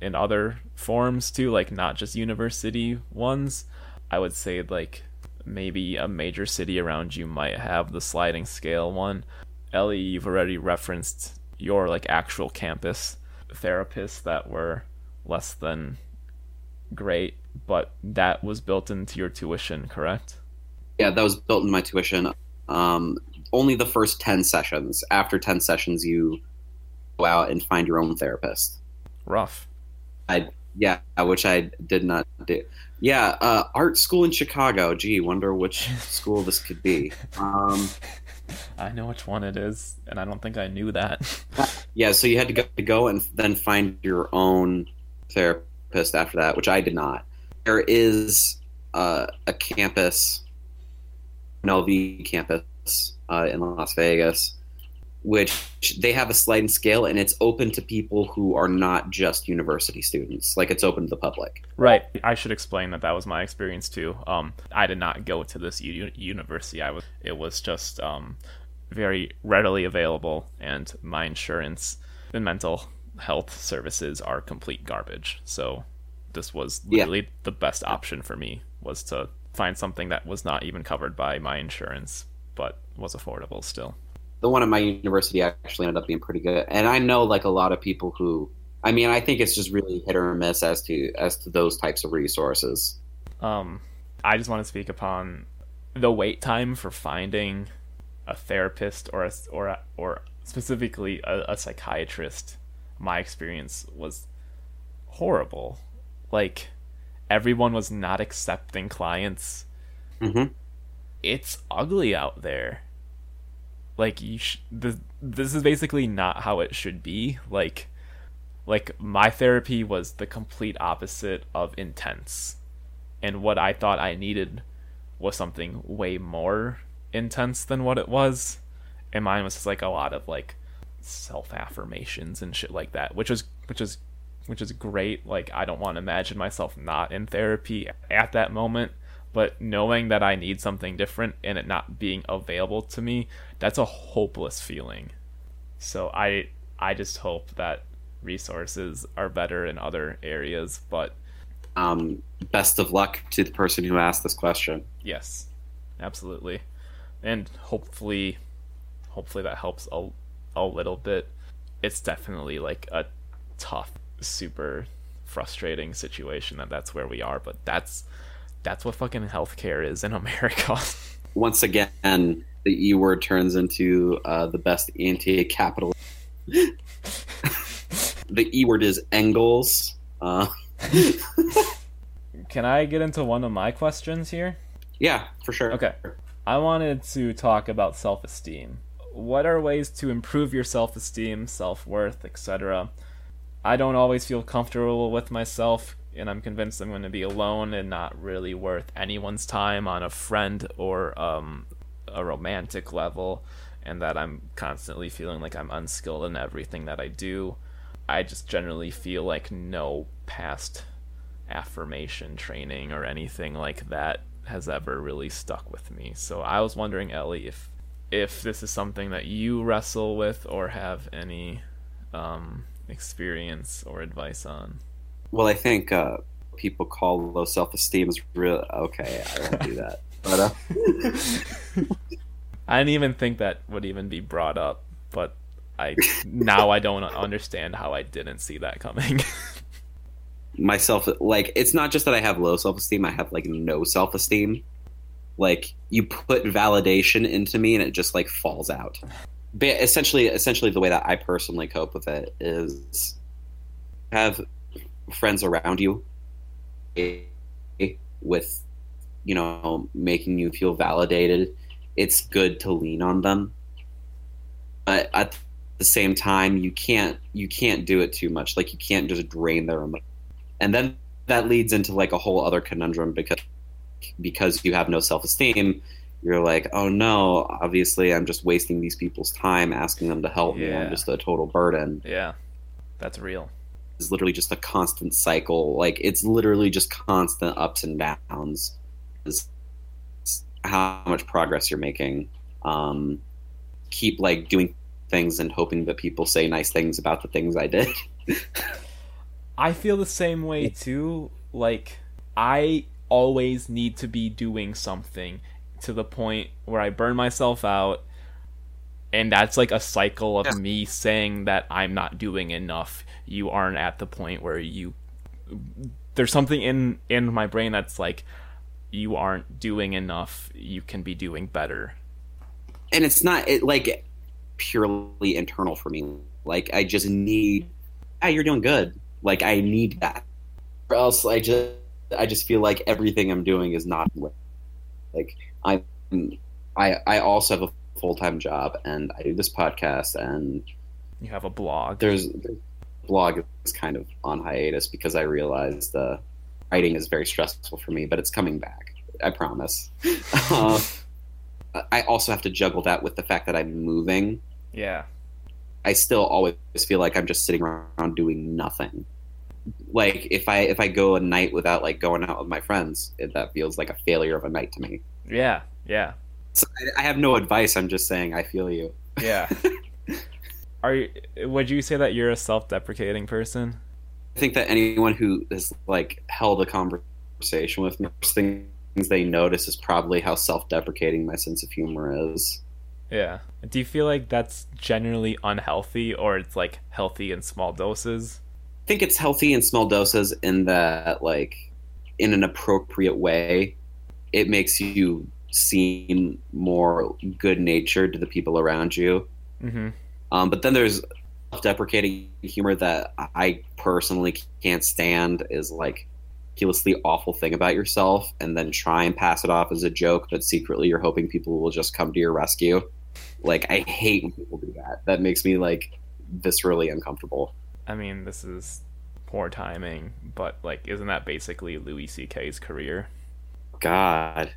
in other forms too, like not just university ones. I would say like maybe a major city around you might have the sliding scale one. Ellie, you've already referenced your like actual campus therapists that were less than great, but that was built into your tuition, correct? Yeah, that was built in my tuition. Um, only the first 10 sessions. After 10 sessions, you go out and find your own therapist. Rough. I yeah, which I did not do. Yeah, uh, art school in Chicago. Gee, wonder which school this could be. Um, I know which one it is, and I don't think I knew that. yeah, so you had to go, to go and then find your own therapist after that, which I did not. There is uh, a campus, UNLV campus uh, in Las Vegas. Which they have a sliding scale and it's open to people who are not just university students. Like it's open to the public. Right. I should explain that that was my experience too. Um, I did not go to this u- university. I was. It was just um, very readily available, and my insurance and mental health services are complete garbage. So this was literally yeah. the best option for me was to find something that was not even covered by my insurance, but was affordable still the one at my university actually ended up being pretty good. And I know like a lot of people who I mean, I think it's just really hit or miss as to as to those types of resources. Um I just want to speak upon the wait time for finding a therapist or a, or a, or specifically a, a psychiatrist. My experience was horrible. Like everyone was not accepting clients. Mm-hmm. It's ugly out there like you sh- this, this is basically not how it should be. Like like my therapy was the complete opposite of intense. And what i thought i needed was something way more intense than what it was. And mine was just like a lot of like self affirmations and shit like that which is which is which is great. Like i don't want to imagine myself not in therapy at that moment but knowing that I need something different and it not being available to me, that's a hopeless feeling. So I I just hope that resources are better in other areas, but um, best of luck to the person who asked this question. Yes. Absolutely. And hopefully hopefully that helps a a little bit. It's definitely like a tough, super frustrating situation that that's where we are, but that's that's what fucking healthcare is in America. Once again, the E word turns into uh, the best anti-capitalist. the E word is Engels. Uh. Can I get into one of my questions here? Yeah, for sure. Okay. I wanted to talk about self esteem. What are ways to improve your self esteem, self worth, etc.? I don't always feel comfortable with myself and I'm convinced I'm going to be alone and not really worth anyone's time on a friend or um, a romantic level, and that I'm constantly feeling like I'm unskilled in everything that I do. I just generally feel like no past affirmation training or anything like that has ever really stuck with me. So I was wondering, Ellie, if if this is something that you wrestle with or have any um, experience or advice on. Well, I think uh, people call low self esteem is real. Okay, I won't do that. But uh... I didn't even think that would even be brought up, but I now I don't understand how I didn't see that coming. Myself, like it's not just that I have low self esteem; I have like no self esteem. Like you put validation into me, and it just like falls out. But essentially, essentially, the way that I personally cope with it is have friends around you with you know making you feel validated it's good to lean on them. But at the same time you can't you can't do it too much. Like you can't just drain their emotion and then that leads into like a whole other conundrum because because you have no self-esteem. You're like oh no obviously i'm just wasting these people's time asking them to help yeah. me. I'm just a total burden. Yeah. That's real is literally just a constant cycle. Like it's literally just constant ups and downs. Is how much progress you're making. Um, keep like doing things and hoping that people say nice things about the things I did. I feel the same way too. Like I always need to be doing something to the point where I burn myself out and that's like a cycle of yeah. me saying that I'm not doing enough you aren't at the point where you there's something in in my brain that's like you aren't doing enough you can be doing better. And it's not it, like purely internal for me. Like i just need ah you're doing good. Like i need that. Or else i just i just feel like everything i'm doing is not like i'm i i also have a full-time job and i do this podcast and you have a blog. there's, there's blog is kind of on hiatus because I realized uh, writing is very stressful for me, but it's coming back. I promise. uh, I also have to juggle that with the fact that I'm moving, Yeah. I still always feel like I'm just sitting around doing nothing. Like if I if I go a night without like going out with my friends, it, that feels like a failure of a night to me. Yeah. Yeah. So I, I have no advice. I'm just saying I feel you. Yeah. Are you, would you say that you're a self-deprecating person? I think that anyone who has like held a conversation with me, things they notice is probably how self-deprecating my sense of humor is. Yeah. Do you feel like that's generally unhealthy or it's like healthy in small doses? I think it's healthy in small doses in that like in an appropriate way it makes you seem more good natured to the people around you. Mm-hmm. Um, but then there's self-deprecating humor that I personally can't stand is like ridiculously awful thing about yourself and then try and pass it off as a joke, but secretly you're hoping people will just come to your rescue. Like I hate when people do that. That makes me like viscerally uncomfortable. I mean, this is poor timing, but like, isn't that basically Louis C.K.'s career? God,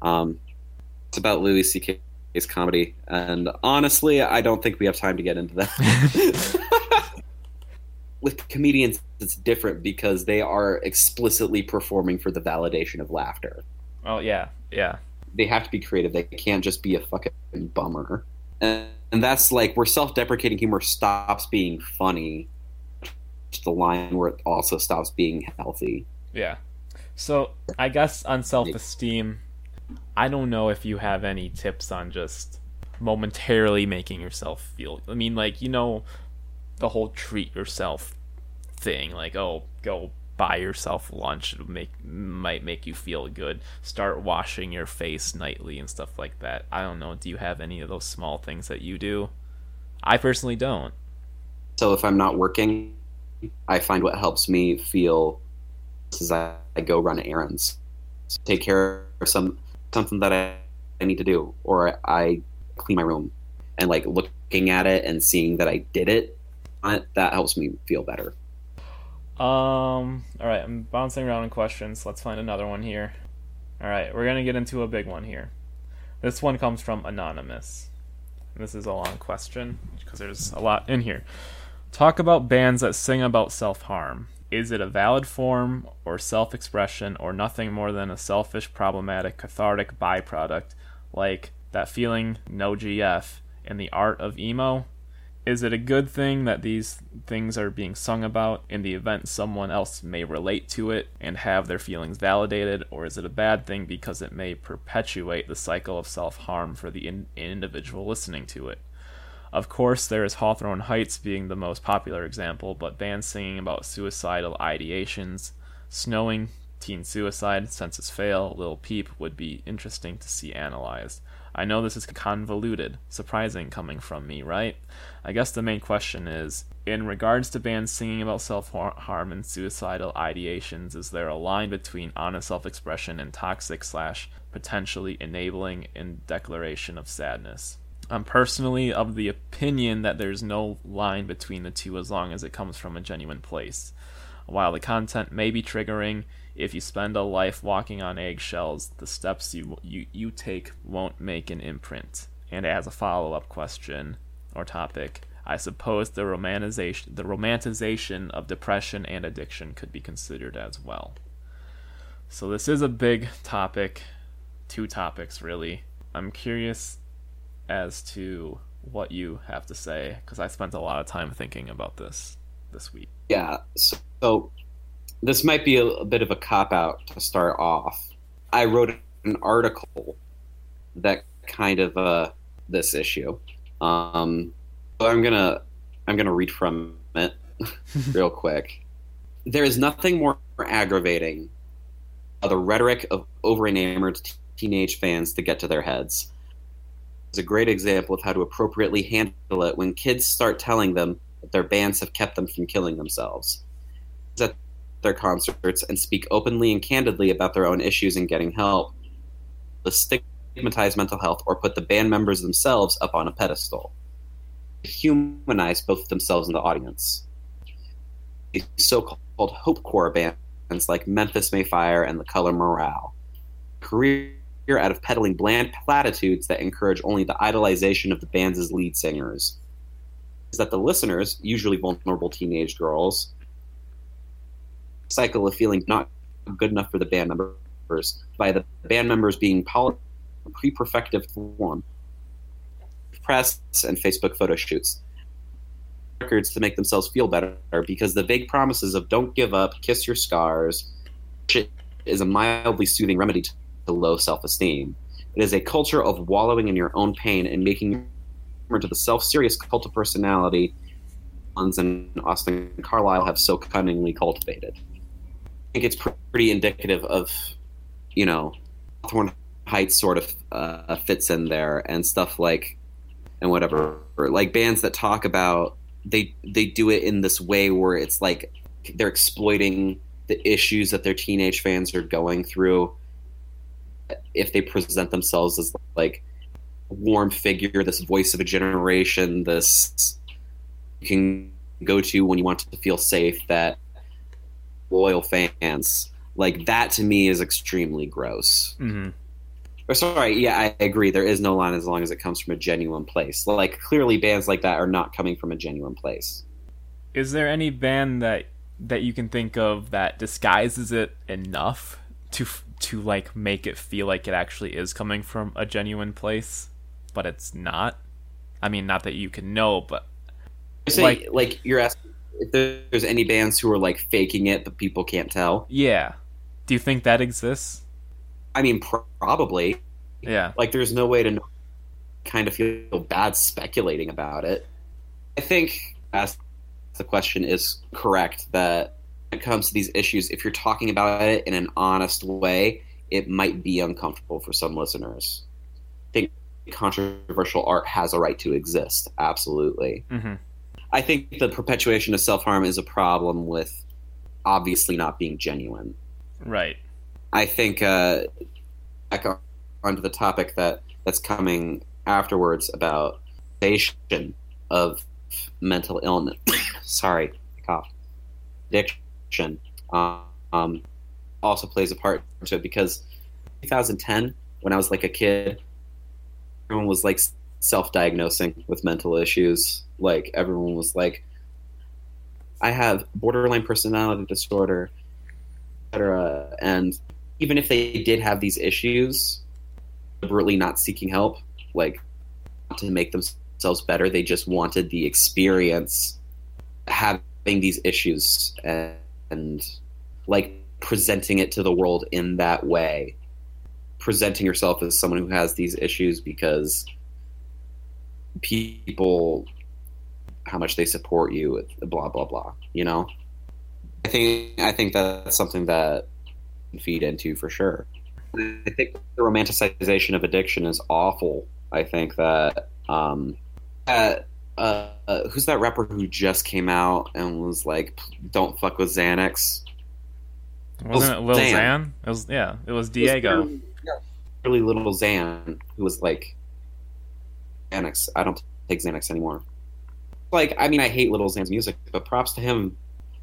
um, it's about Louis C.K.'s comedy, and honestly, I don't think we have time to get into that. With comedians, it's different because they are explicitly performing for the validation of laughter. Oh yeah, yeah. They have to be creative. They can't just be a fucking bummer. And, and that's like where self-deprecating humor stops being funny. It's the line where it also stops being healthy. Yeah. So I guess on self-esteem, I don't know if you have any tips on just momentarily making yourself feel. I mean, like you know, the whole treat yourself thing. Like, oh, go buy yourself lunch. It'll make might make you feel good. Start washing your face nightly and stuff like that. I don't know. Do you have any of those small things that you do? I personally don't. So if I'm not working, I find what helps me feel is I go run errands, take care of some something that I, I need to do, or I clean my room, and like looking at it and seeing that I did it, that helps me feel better. Um. All right, I'm bouncing around in questions. Let's find another one here. All right, we're gonna get into a big one here. This one comes from anonymous. This is a long question because there's a lot in here. Talk about bands that sing about self harm. Is it a valid form or self expression or nothing more than a selfish, problematic, cathartic byproduct like that feeling no GF in the art of emo? Is it a good thing that these things are being sung about in the event someone else may relate to it and have their feelings validated, or is it a bad thing because it may perpetuate the cycle of self harm for the in- individual listening to it? Of course, there is Hawthorne Heights being the most popular example, but bands singing about suicidal ideations, Snowing, Teen Suicide, Census Fail, Lil Peep would be interesting to see analyzed. I know this is convoluted, surprising coming from me, right? I guess the main question is in regards to bands singing about self harm and suicidal ideations, is there a line between honest self expression and toxic slash potentially enabling in declaration of sadness? I'm personally of the opinion that there's no line between the two as long as it comes from a genuine place. While the content may be triggering, if you spend a life walking on eggshells, the steps you you, you take won't make an imprint. And as a follow-up question or topic, I suppose the romanticization the romanticization of depression and addiction could be considered as well. So this is a big topic, two topics really. I'm curious as to what you have to say because I spent a lot of time thinking about this this week. Yeah, so this might be a, a bit of a cop out to start off. I wrote an article that kind of uh, this issue. Um, I'm gonna I'm gonna read from it real quick. There is nothing more aggravating the rhetoric of over enamored teenage fans to get to their heads is a great example of how to appropriately handle it when kids start telling them that their bands have kept them from killing themselves. At their concerts and speak openly and candidly about their own issues and getting help. The stigmatize mental health or put the band members themselves up on a pedestal. Humanize both themselves and the audience. The so-called hope core bands like Memphis May Fire and the Color Morale. Career out of peddling bland platitudes that encourage only the idolization of the band's lead singers. Is that the listeners, usually vulnerable teenage girls, cycle of feeling not good enough for the band members by the band members being poly- pre-perfective form press and Facebook photo shoots records to make themselves feel better because the vague promises of don't give up, kiss your scars, is a mildly soothing remedy to low self-esteem. It is a culture of wallowing in your own pain and making to the self-serious cult of personality Hans and Austin Carlile have so cunningly cultivated. I think it's pretty indicative of, you know, Hawthorne Heights sort of uh, fits in there and stuff like, and whatever, like bands that talk about they they do it in this way where it's like they're exploiting the issues that their teenage fans are going through if they present themselves as like a warm figure this voice of a generation this you can go to when you want to feel safe that loyal fans like that to me is extremely gross. Mm-hmm. or sorry yeah i agree there is no line as long as it comes from a genuine place. Like clearly bands like that are not coming from a genuine place. Is there any band that that you can think of that disguises it enough to to like make it feel like it actually is coming from a genuine place, but it's not? I mean, not that you can know, but So, Like- like, you're asking if there's any bands who are like faking it, but people can't tell. yeah. Do you think that exists? I mean, pr- probably. Yeah. Like, there's no way to know, kind of feel bad speculating about it. I think ask the question is correct that it comes to these issues, if you're talking about it in an honest way, it might be uncomfortable for some listeners. I think controversial art has a right to exist. Absolutely. Mm-hmm. I think the perpetuation of self harm is a problem with obviously not being genuine. Right. I think uh, back onto the topic that that's coming afterwards about of mental illness. Sorry, I coughed. Addiction um, also plays a part into it because 2010, when I was like a kid, everyone was like self-diagnosing with mental issues. Like everyone was like, "I have borderline personality disorder." etc. And even if they did have these issues, deliberately not seeking help, like to make themselves better, they just wanted the experience having these issues and, and like presenting it to the world in that way. Presenting yourself as someone who has these issues because people how much they support you blah blah blah you know I think I think that's something that feed into for sure. I think the romanticization of addiction is awful. I think that um, uh, uh, who's that rapper who just came out and was like, "Don't fuck with Xanax." Wasn't it Lil Xan. Xan? It was yeah. It was Diego. Really, really little Xan who was like, "Xanax, I don't take Xanax anymore." Like, I mean, I hate Little Xan's music, but props to him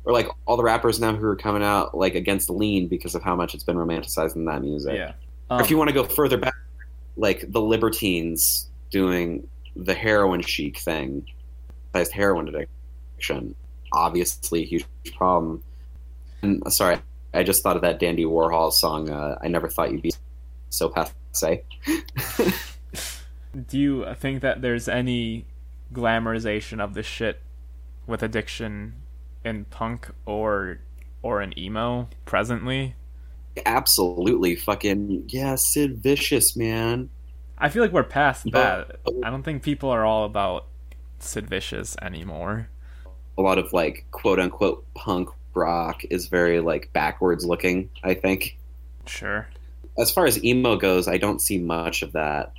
or like all the rappers now who are coming out like against lean because of how much it's been romanticized in that music. Yeah. Or if you want to go further back, like the Libertines doing the heroin chic thing, sized heroin addiction, obviously a huge problem. And uh, sorry, I just thought of that Dandy Warhol song. Uh, I never thought you'd be so passe. Do you think that there's any glamorization of this shit with addiction in punk or or in emo presently? Absolutely, fucking yeah, Sid Vicious, man. I feel like we're past that. I don't think people are all about Sid Vicious anymore. a lot of like quote unquote punk rock is very like backwards looking i think Sure. as far as emo goes i don't see much of that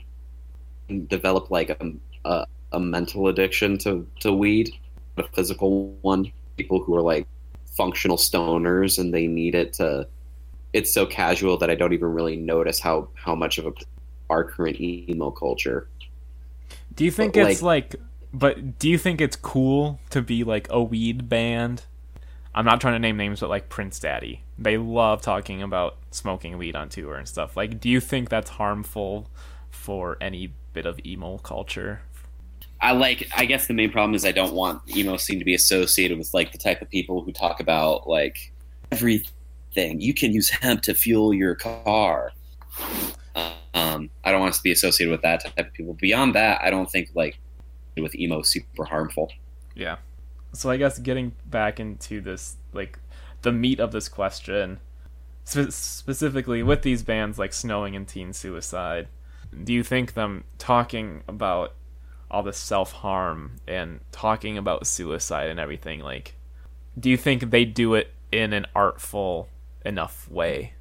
develop like a, a, a mental addiction to, to weed a physical one people who are like functional stoners and they need it to it's so casual that i don't even really notice how how much of a our current emo culture Do you think But, it's like but do you think it's cool to be like a weed band? I'm not trying to name names, but like Prince Daddy, they love talking about smoking weed on tour and stuff. Like, do you think that's harmful for any bit of emo culture? I like. I guess the main problem is I don't want emo scene to be associated with like the type of people who talk about like everything. You can use hemp to fuel your car. Um, I don't want us to be associated with that type of people. Beyond that, I don't think like with emo super harmful. Yeah. So I guess getting back into this, like the meat of this question, spe- specifically with these bands like Snowing and Teen Suicide, do you think them talking about all this self harm and talking about suicide and everything, like, do you think they do it in an artful enough way?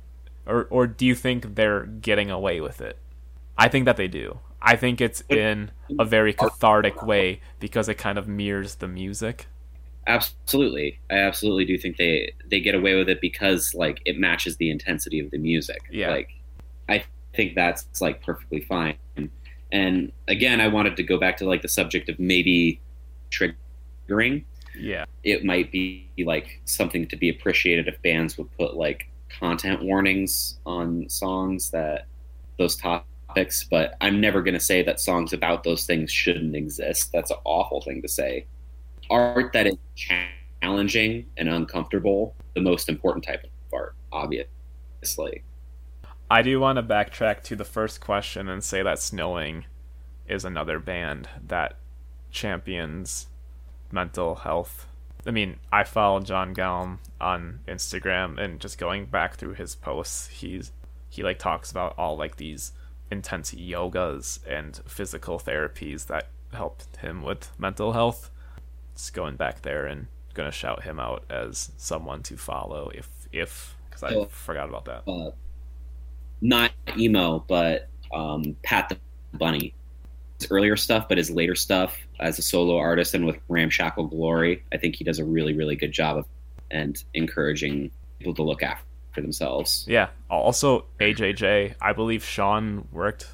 Or, or do you think they're getting away with it? I think that they do. I think it's in a very cathartic way because it kind of mirrors the music. Absolutely, I absolutely do think they they get away with it because like it matches the intensity of the music. Yeah. like I think that's like perfectly fine. And again, I wanted to go back to like the subject of maybe triggering. Yeah. It might be like something to be appreciated if bands would put like content warnings on songs that those topics. But I'm never going to say that songs about those things shouldn't exist. That's an awful thing to say. Art that is challenging and uncomfortable, the most important type of art, obviously. I do want to backtrack to the first question and say that Snowing is another band that champions mental health. I mean, I follow John Galm on Instagram and just going back through his posts, he's he like talks about all like these intense yogas and physical therapies that helped him with mental health. Just going back there and gonna shout him out as someone to follow if if because I Oh. forgot about that. Uh, not emo, but um, Pat the Bunny. His earlier stuff, but his later stuff as a solo artist and with Ramshackle Glory, I think he does a really, really good job of and encouraging people to look after themselves. Yeah. Also, AJJ. I believe Sean worked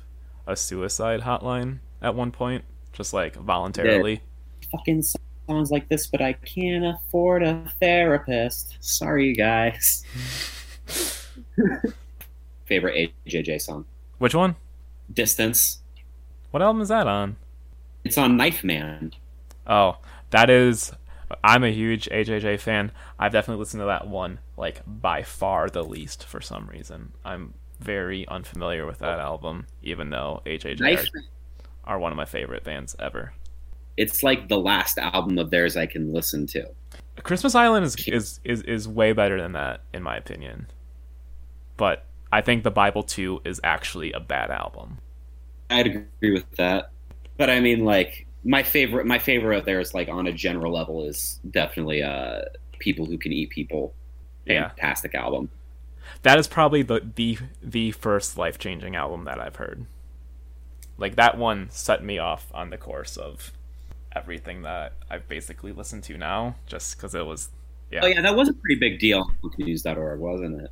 a suicide hotline at one point, just like voluntarily. Fucking songs like this, but I can't afford a therapist. Sorry, you guys. Favorite AJJ song? Which one? Distance. What album is that on? It's on Knife Man. Oh, that is. I'm a huge AJJ fan. I've definitely listened to that one, like by far the least for some reason. I'm very unfamiliar with that album, even though AJJ Knife are, are one of my favorite bands ever. it's like the last album of theirs I can listen to. Christmas Island is, is is is way better than that in my opinion. But I think The Bible 2 is actually a bad album. I'd agree with that. But I mean, like my favorite, my favorite of theirs, like on a general level, is definitely uh, "People Who Can Eat People." Yeah. Fantastic album. That is probably the the the first life-changing album that I've heard. Like that one set me off on the course of everything that I've basically listened to now just cuz it was yeah. Oh yeah, that was a pretty big deal. Confused.org, wasn't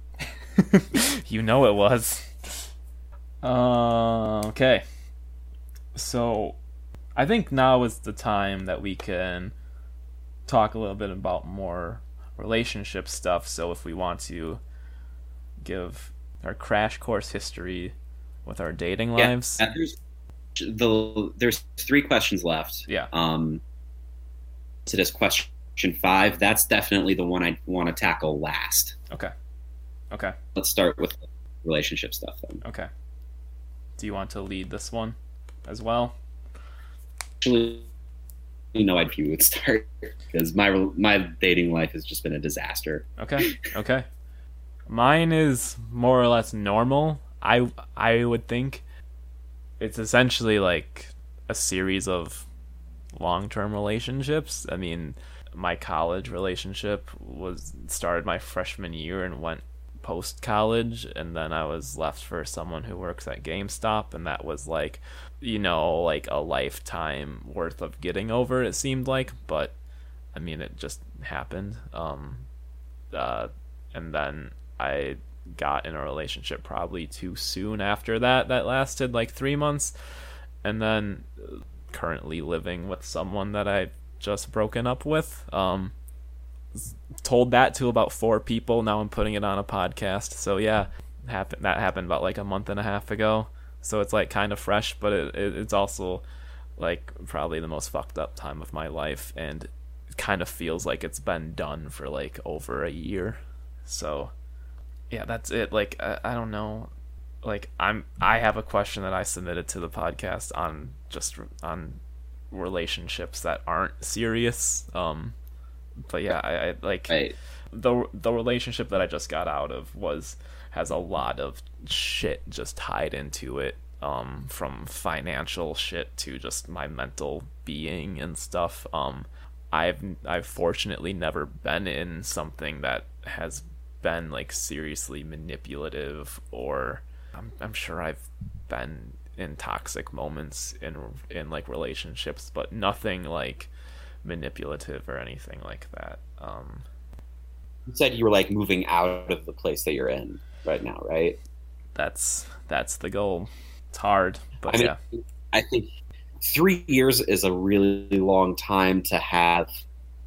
it? you know it was. Uh, okay. So, I think now is the time that we can talk a little bit about more relationship stuff. So, if we want to give our crash course history with our dating Yeah, lives, there's the there's three questions left. yeah, Um, to this question five, that's definitely the one I want to tackle last. okay, okay, Let's start with relationship stuff then. okay. Do you want to lead this one as well? Actually, know, I'd would start because my my dating life has just been a disaster. Okay. Okay. Mine is more or less normal. I I would think it's essentially like a series of long-term relationships. I mean, my college relationship was started my freshman year and went post college and then I was left for someone who works at GameStop and that was like you know like a lifetime worth of getting over it seemed like but I mean it just happened um uh and then I got in a relationship probably too soon after that that lasted like 3 months and then uh, currently living with someone that I've just broken up with um told that to about four people. Now I'm putting it on a podcast. So yeah, happened that happened about like a month and a half ago. So it's like kind of fresh, but it, it it's also like probably the most fucked up time of my life, and it kind of feels like it's been done for like over a year. So yeah, that's it. Like I, I don't know. Like I'm I have a question that I submitted to the podcast on just on relationships that aren't serious. Um, but yeah, I, I like Right. the the relationship that I just got out of was has a lot of shit just tied into it. Um, from financial shit to just my mental being and stuff. Um, I've I've fortunately never been in something that has been like seriously manipulative or I'm I'm sure I've been in toxic moments in in like relationships, but nothing like manipulative or anything like that. Um, You said you were like moving out of the place that you're in right now, right? that's that's the goal. It's hard, but I mean, yeah. I think three years is a really long time to have.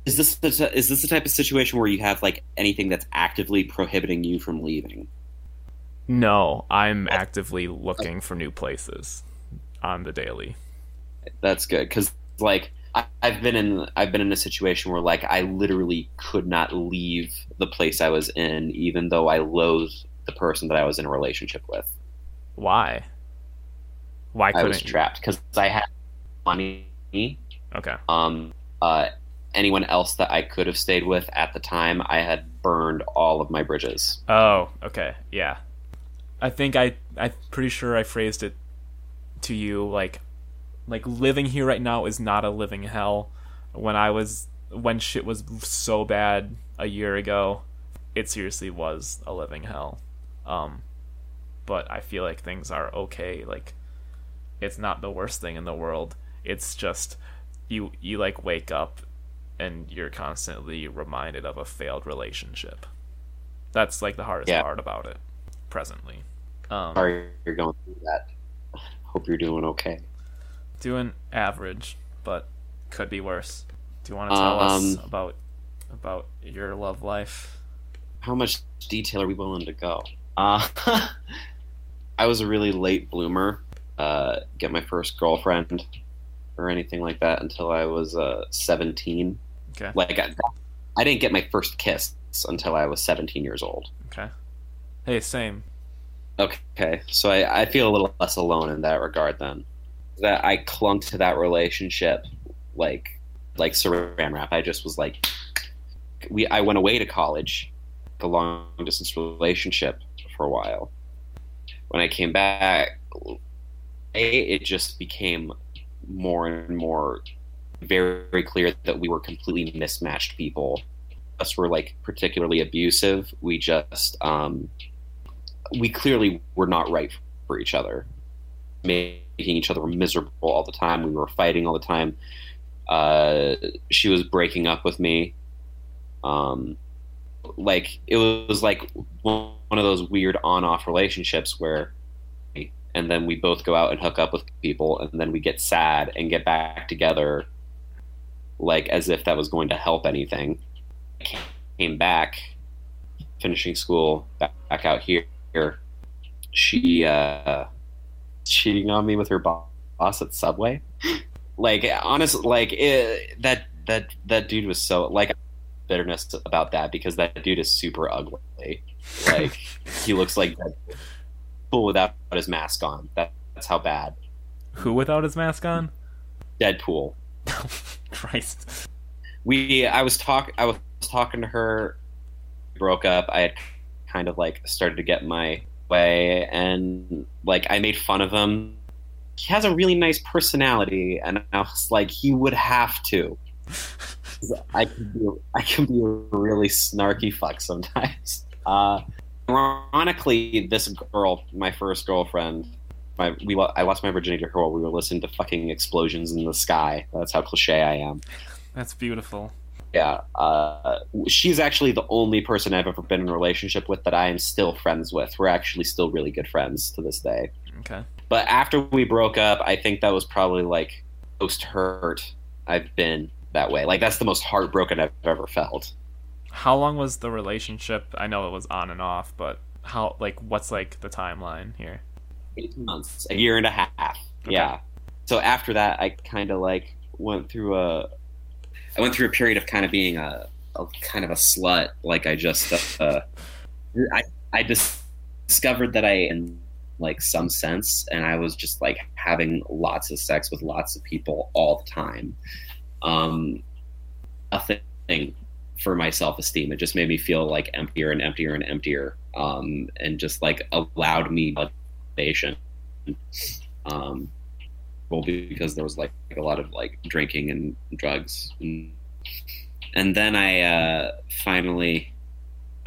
Is this the, is this the type of situation where you have like anything that's actively prohibiting you from leaving? No, I'm actively looking for new places on the daily. That's good because like I, I've been in I've been in a situation where like I literally could not leave the place I was in, even though I loathed the person that I was in a relationship with. Why? Why I couldn't was you? trapped because I had money. Okay. Um, uh, anyone else that I could have stayed with at the time, I had burned all of my bridges. Oh, okay. Yeah. I think I I'm pretty sure I phrased it to you like like living here right now is not a living hell. When I was when shit was so bad a year ago, it seriously was a living hell. Um but I feel like things are okay. Like it's not the worst thing in the world. It's just you you like wake up and you're constantly reminded of a failed relationship. That's like the hardest Yeah. part about it presently. Um, Sorry you're going through that. Hope you're doing okay. doing average, but could be worse. Do you want to tell us Um, about about your love life? How much detail are we willing to go? Uh, I was a really late bloomer. Uh, get my first girlfriend or anything like that until I was uh, 17. Okay. Like I, I didn't get my first kiss until I was 17 years old. Okay. Hey, same. Okay, so I, I feel a little less alone in that regard then. That I clung to that relationship like like saran wrap. I just was like we I went away to college, the long distance relationship for a while. When I came back, it just became more and more very clear that we were completely mismatched people. Us were like particularly abusive. We just um we clearly were not right for each other, making each other miserable all the time. We were fighting all the time. Uh, she was breaking up with me. Um, like it was like one of those weird on-off relationships where, and then we both go out and hook up with people, and then we get sad and get back together, like as if that was going to help anything. I came back, finishing school, back, back out here she uh cheating on me with her boss at Subway. Like honestly, like it, that that that dude was so like bitterness about that because that dude is super ugly. Like he looks like Deadpool without his mask on. That, that's how bad. Who without his mask on? Deadpool. Christ. we I was talk I was talking to her broke up I had kind of like started to get my way and like I made fun of him he has a really nice personality and I was like he would have to I can be I can be a really snarky fuck sometimes uh ironically this girl my first girlfriend my we I lost my virginity to her while we were listening to fucking explosions in the sky that's how cliche I am That's beautiful. yeah, uh, she's actually the only person I've ever been in a relationship with that I am still friends with. We're actually still really good friends to this day. Okay. But after we broke up, I think that was probably like most hurt I've been that way. Like that's the most heartbroken I've ever felt. How long was the relationship? I know it was on and off, but how like what's like the timeline here? Eight months, a year and a half. Okay. Yeah. So after that, I kind of like went through a, I went through a period of kind of being a, a kind of a slut. Like I just, uh, I I just discovered that I in like some sense, and I was just like having lots of sex with lots of people all the time. Um, a thing for my self esteem. It just made me feel like emptier and emptier and emptier, um, and just like allowed me validation. Um, well, because there was like, a lot of like drinking and drugs, and, then I uh, finally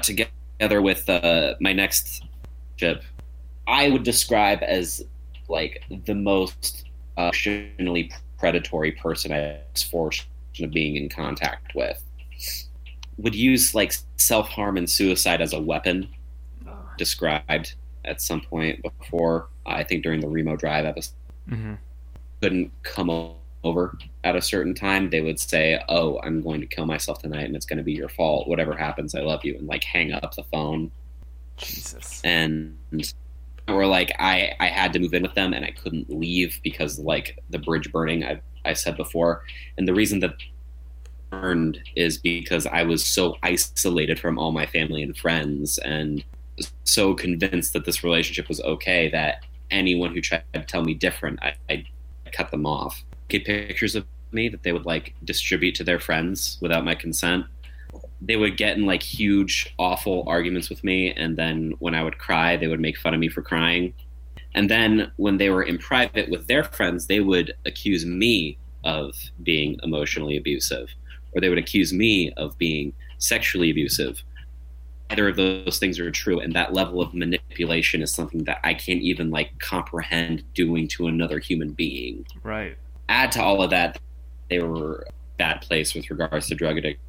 together with uh, my next ship, I would describe as like the most emotionally predatory person I was fortunate of being in contact with. Would use like self harm and suicide as a weapon, described at some point before. I think during the Remo Drive episode, Mm-hmm. couldn't come over at a certain time. They would say, "Oh, I'm going to kill myself tonight, and it's going to be your fault. Whatever happens, I love you," and like hang up the phone. Jesus. And or like I I had to move in with them, and I couldn't leave because like the bridge burning. I I said before, and the reason that burned is because I was so isolated from all my family and friends, and so convinced that this relationship was okay that anyone who tried to tell me different, I, I cut them off. Get pictures of me that they would like distribute to their friends without my consent. They would get in like huge, awful arguments with me, and then when I would cry, they would make fun of me for crying. And then when they were in private with their friends, they would accuse me of being emotionally abusive, or they would accuse me of being sexually abusive. Either of those things are true, and that level of manipulation is something that I can't even like comprehend doing to another human being. Right. Add to all of that, they were a bad place with regards to drug addiction,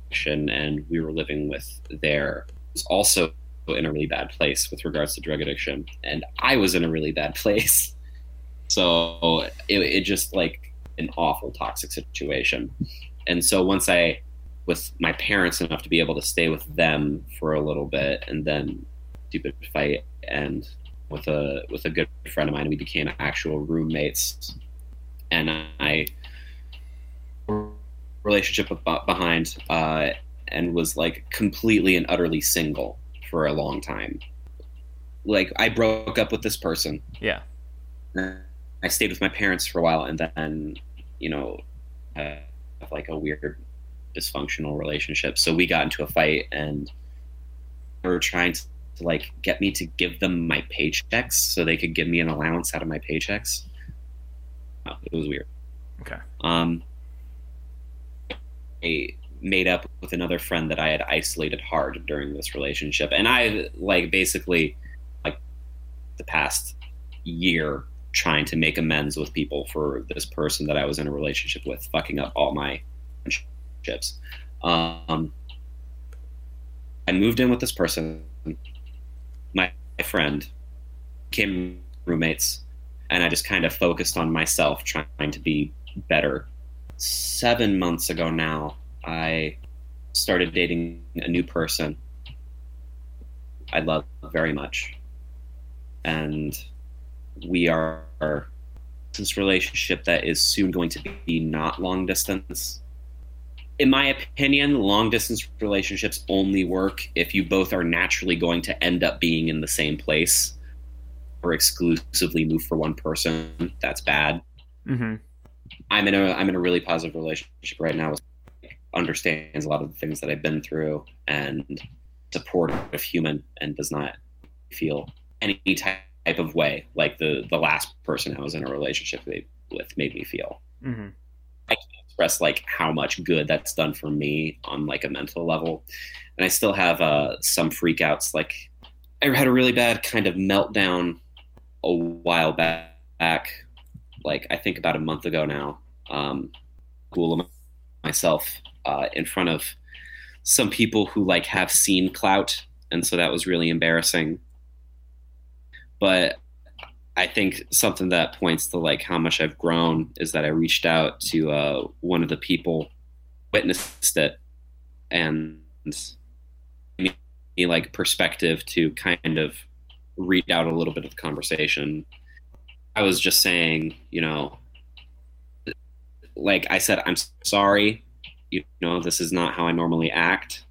and we were living with their was also in a really bad place with regards to drug addiction, and I was in a really bad place. So it, it just like an awful toxic situation. And so once I with my parents enough to be able to stay with them for a little bit and then stupid fight and with a with a good friend of mine we became actual roommates and I relationship behind uh, and was like completely and utterly single for a long time like I broke up with this person Yeah. I stayed with my parents for a while and then you know uh, like a weird dysfunctional relationship. So we got into a fight and they were trying to, to like get me to give them my paychecks so they could give me an allowance out of my paychecks. Oh, it was weird. Okay. Um, I made up with another friend that I had isolated hard during this relationship, and I like basically like the past year trying to make amends with people for this person that I was in a relationship with, fucking up all my friendships. Um, I moved in with this person, my, friend, became roommates, and I just kind of focused on myself, trying to be better. Seven months ago now, I started dating a new person I love very much. And we are this relationship that is soon going to be not long distance. In my opinion, long distance relationships only work if you both are naturally going to end up being in the same place or exclusively move for one person. That's bad. Mm-hmm. I'm in a I'm in a really positive relationship right now with understands a lot of the things that I've been through and supportive of human and does not feel any type of way like the the last person I was in a relationship with made me feel. Mm-hmm. I can't express like how much good that's done for me on like a mental level, and I still have uh, some freakouts. Like I had a really bad kind of meltdown a while back, like I think about a month ago now. Um, cool myself uh, in front of some people who like have seen clout, and so that was really embarrassing. But I think something that points to like how much I've grown is that I reached out to uh, one of the people, witnessed it, and like perspective to kind of read out a little bit of the conversation. I was just saying, you know, like I said, I'm sorry. You know, this is not how I normally act.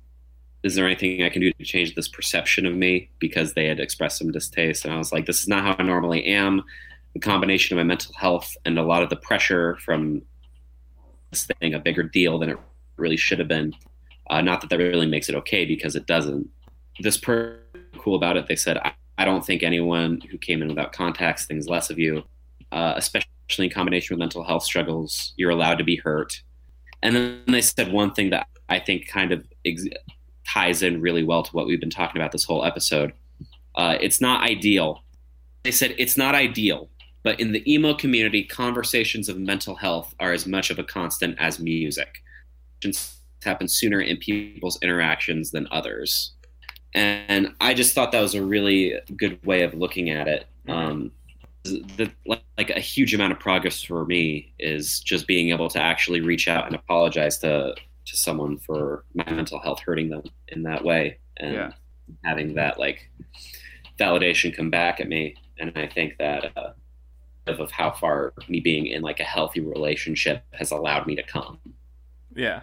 Is there anything I can do to change this perception of me? Because they had expressed some distaste. And I was like, this is not how I normally am. The combination of my mental health and a lot of the pressure from this thing a bigger deal than it really should have been. Uh, not that that really makes it okay because it doesn't. This per cool about it. They said, I, I don't think anyone who came in without contacts thinks less of you, uh, especially in combination with mental health struggles. You're allowed to be hurt. And then they said one thing that I think kind of ex- ties in really well to what we've been talking about this whole episode. Uh, it's not ideal. They said it's not ideal, but in the emo community, conversations of mental health are as much of a constant as music. It happen sooner in people's interactions than others and I just thought that was a really good way of looking at it. Um, the, like a huge amount of progress for me is just being able to actually reach out and apologize to to someone for my mental health hurting them in that way, and Yeah. having that like validation come back at me. And I think that uh, of of how far me being in like a healthy relationship has allowed me to come Yeah.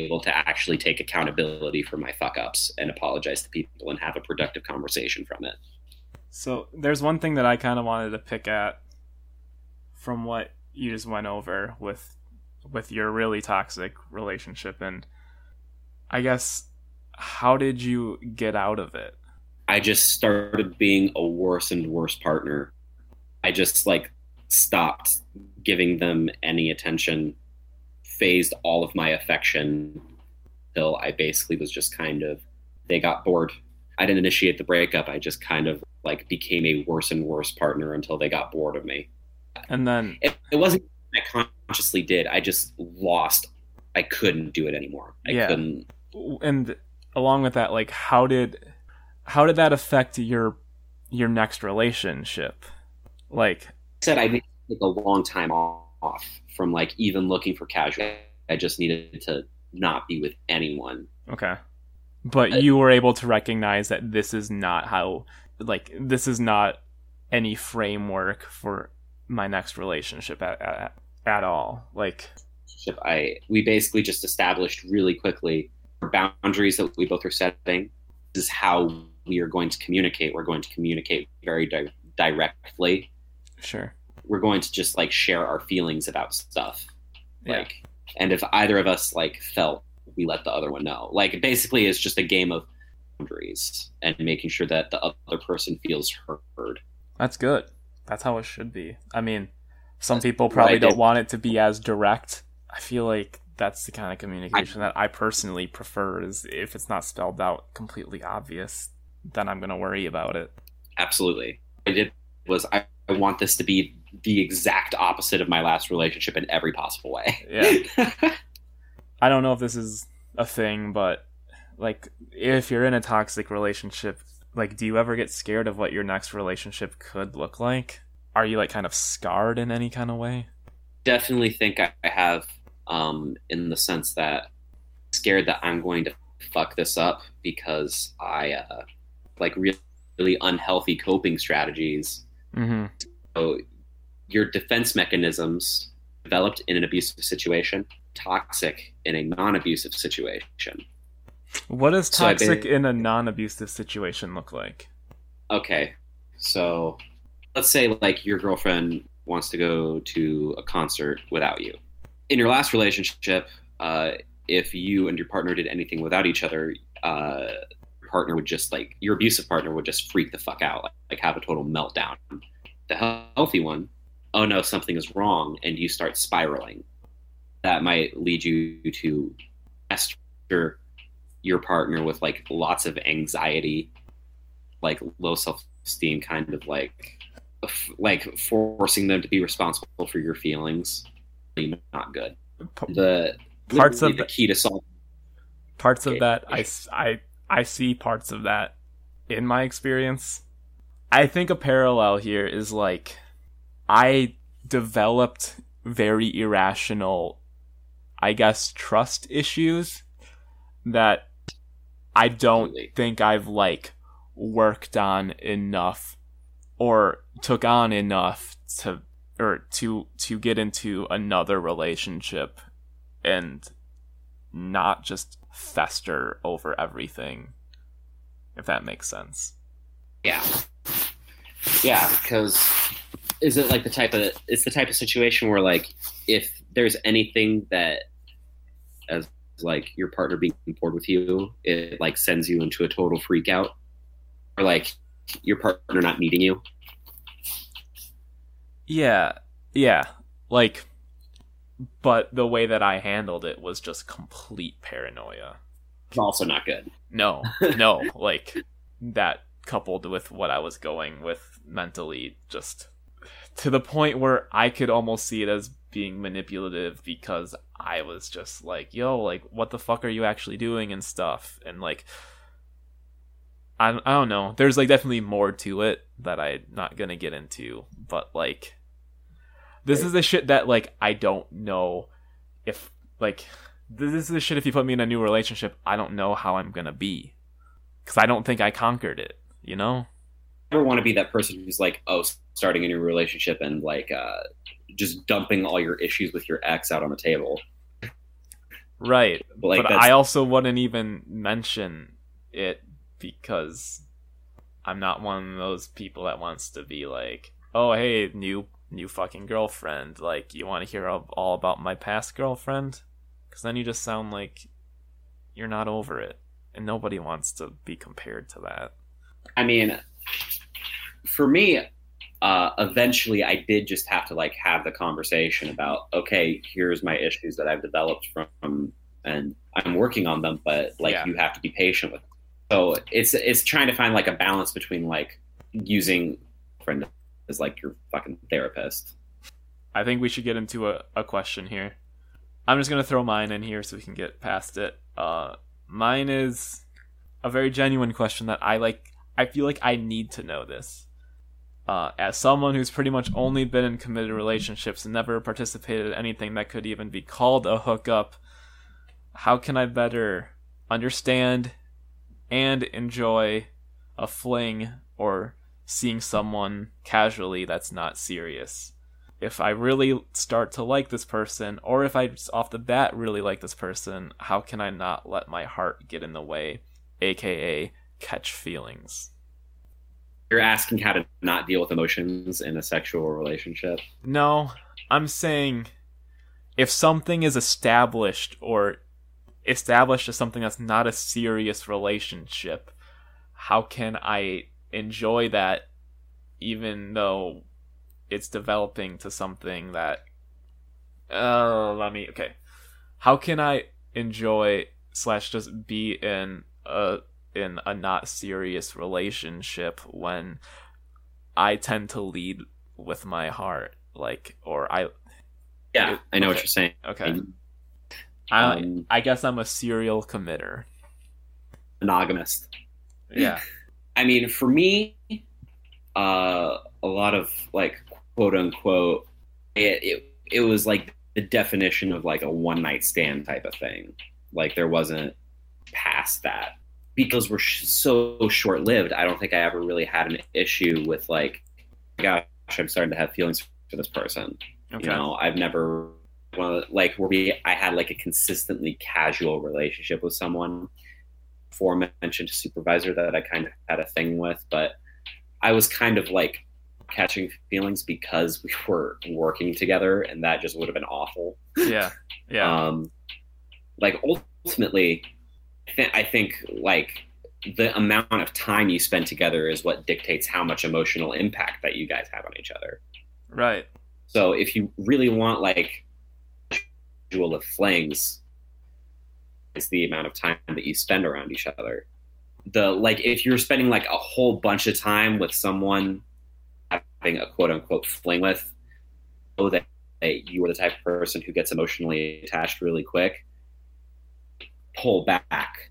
Able to actually take accountability for my fuck ups and apologize to people and have a productive conversation from it. So there's one thing that I kind of wanted to pick at from what you just went over with with your really toxic relationship and I guess how did you get out of it? I just started being a worse and worse partner. I just like stopped giving them any attention, phased all of my affection till I basically was just kind of they got bored. I didn't initiate the breakup. I just kind of like became a worse and worse partner until they got bored of me. And then it, it wasn't I consciously did. I just lost. I couldn't do it anymore. I Yeah. couldn't. and along with that like how did how did that affect your your next relationship? Like I said I to take a long time off from like even looking for casual. I just needed to not be with anyone. Okay. But you were able to recognize that this is not how, like, this is not any framework for my next relationship at, at, at all. Like, I we basically just established really quickly boundaries that we both are setting. This is how we are going to communicate. We're going to communicate very di- directly. sure. We're going to just like share our feelings about stuff. Yeah. like and if either of us like felt we let the other one know like basically it's just a game of boundaries and making sure that the other person feels heard That's good. That's how it should be. I mean, some That's people probably don't want it to be as direct. I feel like that's the kind of communication that I personally prefer is if it's not spelled out completely obvious, then I'm going to worry about it. absolutely i did was I, I want this to be the exact opposite of my last relationship in every possible way Yeah. I don't know if this is a thing, but like if you're in a toxic relationship, like do you ever get scared of what your next relationship could look like? Are you like kind of scarred in any kind of way? definitely think I have, um, in the sense that scared that I'm going to fuck this up because I uh, like really, really unhealthy coping strategies. Mm-hmm. So your defense mechanisms developed in an abusive situation, toxic in a non-abusive situation. What does So I toxic in a non-abusive situation look like? Okay, so let's say like your girlfriend wants to go to a concert without you. In your last relationship, uh, if you and your partner did anything without each other, uh, your partner would just like your abusive partner would just freak the fuck out, like, like have a total meltdown. The healthy one, oh no, something is wrong, and you start spiraling. That might lead you to pester your partner with like lots of anxiety like low self esteem, kind of like like forcing them to be responsible for your feelings. Not good. The Parts of the key to solve. parts of that I see parts of that in my experience i think a parallel here is like i developed very irrational i guess trust issues that I don't think I've like worked on enough or took on enough to or to to get into another relationship and not just fester over everything if that makes sense. Yeah. Yeah, because is it like the type of it's the type of situation where like if there's anything that as like your partner being bored with you, it like sends you into a total freak out. Or like your partner not needing you. Yeah. Yeah. Like but the way that I handled it was just complete paranoia. It's also not good. No, no, like that coupled with what I was going with mentally, just to the point where I could almost see it as being manipulative because I was just like, yo, like, what the fuck are you actually doing and stuff? And like, I, I don't know. There's like definitely more to it that I'm not gonna get into, but like, this is the shit that like I don't know if like this is the shit if you put me in a new relationship i don't know how i'm gonna be because i don't think i conquered it you know never want to be that person who's like, oh, starting a new relationship and like uh, just dumping all your issues with your ex out on the table. right But, like, but i also wouldn't even mention it because i'm not one of those people that wants to be like oh hey new new fucking girlfriend like you want to hear all all about my past girlfriend because then you just sound like you're not over it and nobody wants to be compared to that I mean, for me, uh, eventually I did just have to like have the conversation about, okay, here's my issues that I've developed from, and I'm working on them, but like Yeah. you have to be patient with. Them. So it's it's trying to find like a balance between like using friend as like your fucking therapist. I think we should get into a, a question here. I'm just gonna throw mine in here so we can get past it. Uh, mine is a very genuine question that I like. I feel like I need to know this. Uh, as someone who's pretty much only been in committed relationships and never participated in anything that could even be called a hookup, how can I better understand and enjoy a fling or seeing someone casually that's not serious? if I really start to like this person, or if I off the bat really like this person, how can I not let my heart get in the way, aka catch feelings? You're asking how to not deal with emotions in a sexual relationship. No, I'm saying if something is established or established as something that's not a serious relationship, how can I enjoy that even though it's developing to something that uh let me okay. How can I enjoy slash just be in a in a not serious relationship when I tend to lead with my heart? Like or I Yeah, I know what you're saying. okay. I Um, I guess I'm a serial committer. monogamist. Yeah. I mean, for me, uh, a lot of like quote unquote, it, it it was like the definition of like a one night stand type of thing. Like there wasn't past that because we're sh- so short lived. I don't think I ever really had an issue with like, gosh, I'm starting to have feelings for this person. Okay. You know, I've never the- like where we I had like a consistently casual relationship with someone. Before mentioned to supervisor that I kind of had a thing with, but I was kind of like catching feelings because we were working together, and that just would have been awful. yeah. Yeah. Um, like ultimately, I, I think like the amount of time you spend together is what dictates how much emotional impact that you guys have on each other. right. So if you really want like visual of flings, it's the amount of time that you spend around each other. The like if you're spending like a whole bunch of time with someone having a quote unquote fling with, that that you are the type of person who gets emotionally attached really quick. Pull back,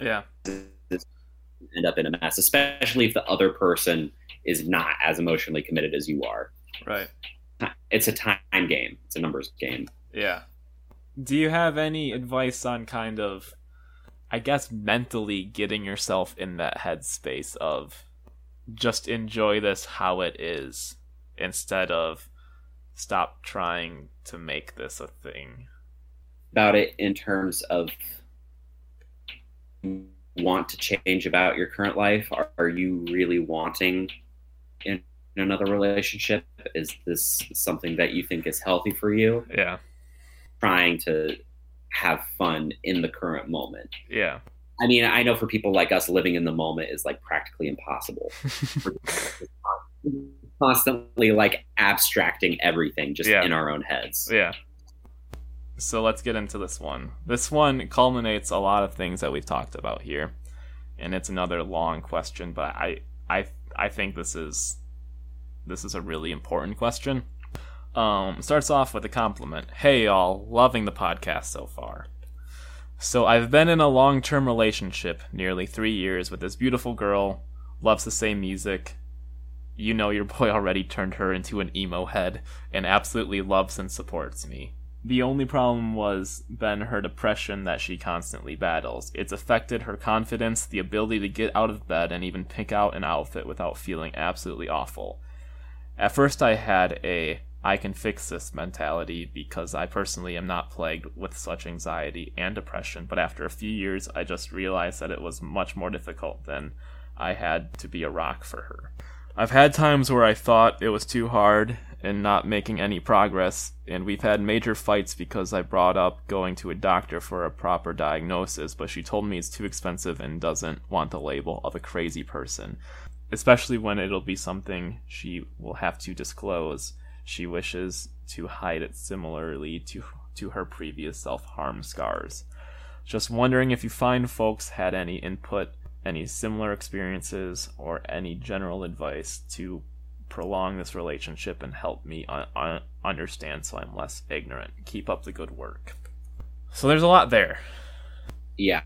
Yeah. end up in a mess, especially if the other person is not as emotionally committed as you are. Right. It's a time game. It's a numbers game. Yeah. Do you have any advice on kind of I guess mentally getting yourself in that headspace of just enjoy this how it is instead of stop trying to make this a thing. About it in terms of want to change about your current life? Are, are you really wanting in another relationship? Is this something that you think is healthy for you? Yeah. Trying to have fun in the current moment. Yeah. I mean, I know for people like us, living in the moment is like practically impossible. Constantly like abstracting everything just Yeah. in our own heads. Yeah. So let's get into this one. This one culminates a lot of things that we've talked about here, and it's another long question. But I, I, I think this is, this is a really important question. Um, starts off with a compliment. Hey y'all, loving the podcast so far. So I've been in a long-term relationship, nearly three years, with this beautiful girl. Loves the same music. You know your boy already turned her into an emo head, and absolutely loves and supports me. The only problem was been her depression that she constantly battles. It's affected her confidence, the ability to get out of bed and even pick out an outfit without feeling absolutely awful. At first, I had a I can fix this mentality because I personally am not plagued with such anxiety and depression, but after a few years, I just realized that it was much more difficult than I had to be a rock for her. I've had times where I thought it was too hard and not making any progress, and we've had major fights because I brought up going to a doctor for a proper diagnosis, but she told me it's too expensive and doesn't want the label of a crazy person, especially when it'll be something she will have to disclose. She wishes to hide it similarly to to her previous self-harm scars. Just wondering if you find folks had any input, any similar experiences, or any general advice to prolong this relationship and help me un- un- understand so I'm less ignorant. Keep up the good work. So there's a lot there. Yeah.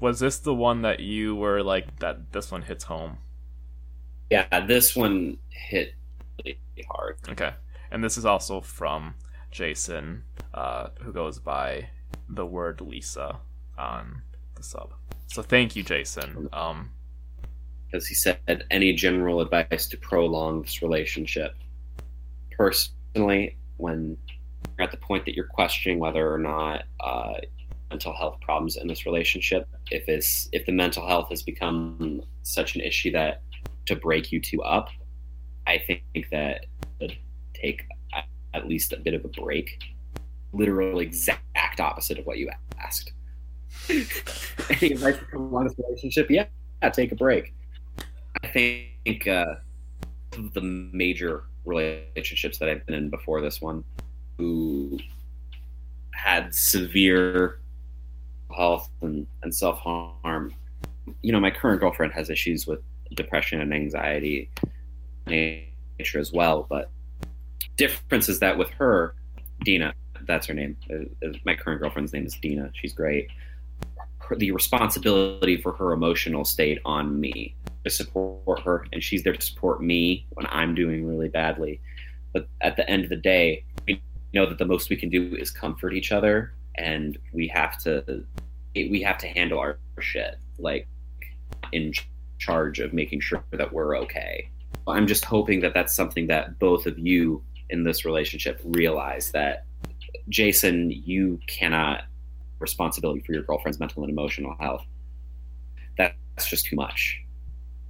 Was this the one that you were like that this one hits home? Yeah, this one hit really hard. Okay. And this is also from Jason, uh, who goes by the word Lisa on the sub. So thank you, Jason. Um, because he said any general advice to prolong this relationship. Personally, when you're at the point that you're questioning whether or not uh, mental health problems in this relationship, if it's if the mental health has become such an issue that to break you two up, I think that would take at least a bit of a break. Literal exact opposite of what you asked. Any advice to prolong this relationship? Yeah, yeah, take a break. I think uh, the major relationships that I've been in before this one, who had severe health and, and self harm. You know, my current girlfriend has issues with depression and anxiety nature as well, but difference is that with her, Dina, that's her name. My current girlfriend's name is Dina. She's great. The responsibility for her emotional state on me to support her, and she's there to support me when I'm doing really badly. But at the end of the day, we know that the most we can do is comfort each other, and we have to we have to handle our shit like in charge of making sure that we're okay. I'm just hoping that that's something that both of you in this relationship realize that Jason, you cannot responsibility for your girlfriend's mental and emotional health. That's just too much.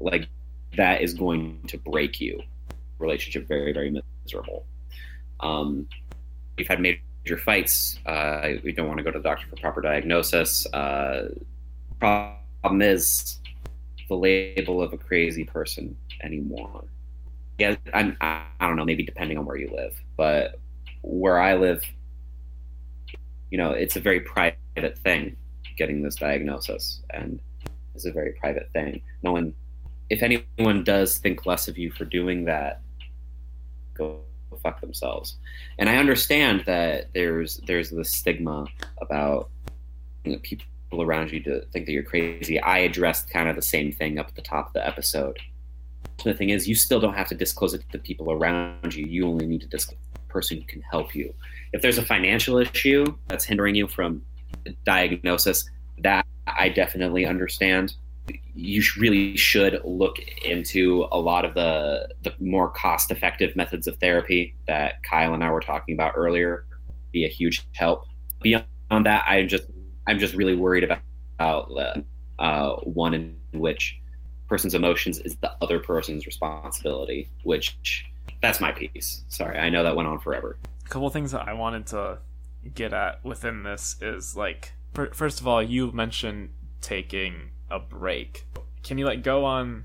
Like that is going to break you. Relationship very very miserable. Um, you've had major fights. Uh, we don't want to go to the doctor for proper diagnosis. Uh, problem is the label of a crazy person anymore. Yeah, I'm, I don't know. Maybe depending on where you live, but where I live, you know, it's a very private thing getting this diagnosis, and it's a very private thing. No one, if anyone does think less of you for doing that, go fuck themselves. And I understand that there's there's this stigma about you know, people around you to think that you're crazy. I addressed kind of the same thing up at the top of the episode. The thing is, you still don't have to disclose it to the people around you. You only need to disclose the person who can help you. If there's a financial issue that's hindering you from diagnosis, that I definitely understand. You really should look into a lot of the the more cost effective methods of therapy that Kyle and I were talking about earlier. Be a huge help. Beyond that, I'm just I'm just really worried about, about uh, one in which person's emotions is the other person's responsibility. Which that's my piece. Sorry, I know that went on forever. A couple things that I wanted to get at within this is like first of all, you mentioned taking a break. Can you like go on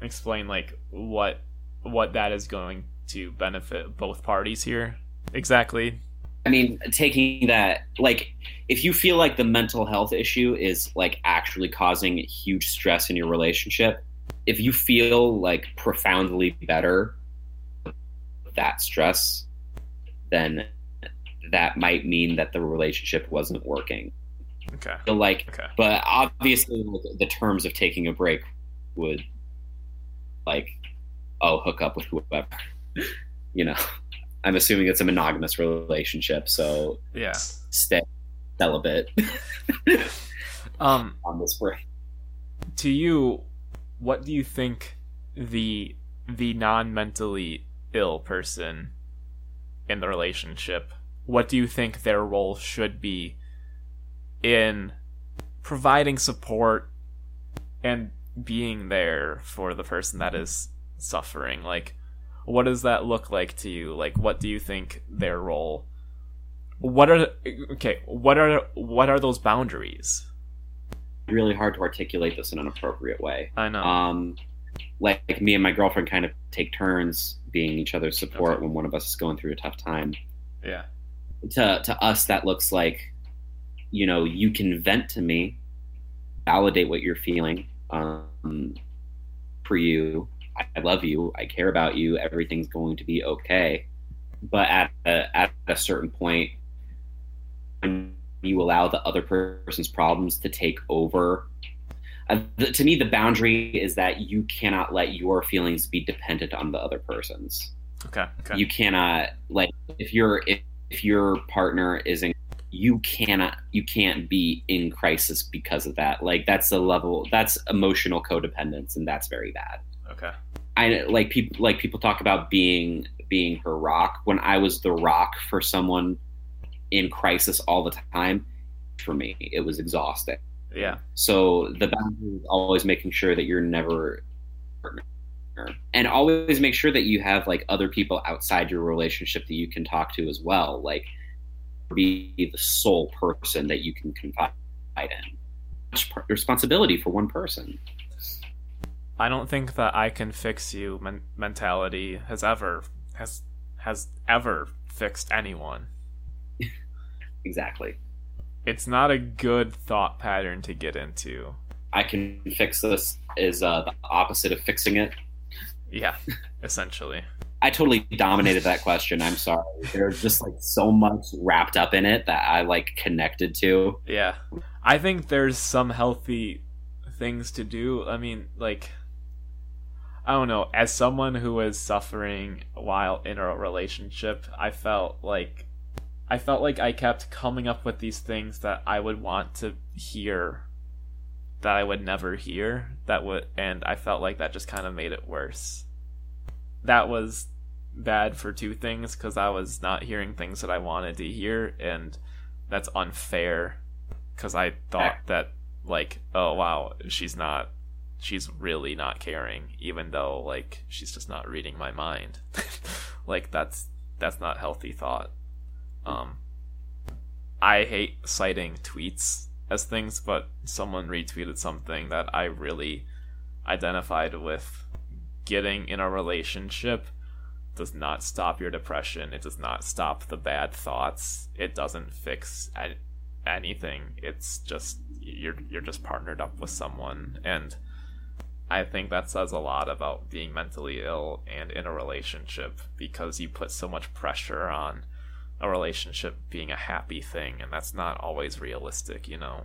and explain like what what that is going to benefit both parties here exactly? I mean, taking that like if you feel like the mental health issue is like actually causing huge stress in your relationship, if you feel like profoundly better that stress, then that might mean that the relationship wasn't working. Okay. So like, Okay. but obviously, like, the terms of taking a break would, like, oh, hook up with whoever. you know, I'm assuming it's a monogamous relationship, so Yeah. stay celibate Um on this break. to you, what do you think the the non-mentally ill person in the relationship, what do you think their role should be in providing support and being there for the person that is suffering? Like what does that look like to you? Like what do you think their role what are okay, what are what are those boundaries? Really hard to articulate this in an appropriate way. I know. Um, like, like me and my girlfriend kind of take turns being each other's support Okay. when one of us is going through a tough time. yeah. to to us that looks like you know you can vent to me validate what you're feeling um, for you I, love you i care about you everything's going to be okay but at a, at a certain point when you allow the other person's problems to take over uh, the, to me the boundary is that you cannot let your feelings be dependent on the other person's Okay. Okay. you cannot like if you're if, if your partner is in you cannot you can't be in crisis because of that like that's the level that's emotional codependence and that's very bad okay. i like people like people talk about being being her rock when i was the rock for someone in crisis all the time for me it was exhausting Yeah. so the boundary is always making sure that you're never and always make sure that you have like other people outside your relationship that you can talk to as well. Like be the sole person that you can confide in. Much responsibility for one person. I don't think that I can fix you men- mentality has ever has has ever fixed anyone. Exactly. It's not a good thought pattern to get into. I can fix this is uh, the opposite of fixing it. Yeah, essentially. I totally dominated that question. I'm sorry. There's just like so much wrapped up in it that I like connected to. Yeah. I think there's some healthy things to do. I mean, like I don't know, as someone who was suffering while in a relationship, I felt like I felt like I kept coming up with these things that I would want to hear that I would never hear that would and I felt like that just kind of made it worse. That was bad for two things cuz I was not hearing things that I wanted to hear and that's unfair cuz I thought that like oh wow, she's not she's really not caring even though like she's just not reading my mind. like that's that's not healthy thought. Um I hate citing tweets as things, but someone retweeted something that I really identified with. Getting in a relationship does not stop your depression. It does not stop the bad thoughts. It doesn't fix anything. It's just you're you're just partnered up with someone and I think that says a lot about being mentally ill and in a relationship because you put so much pressure on a relationship being a happy thing and that's not always realistic, you know.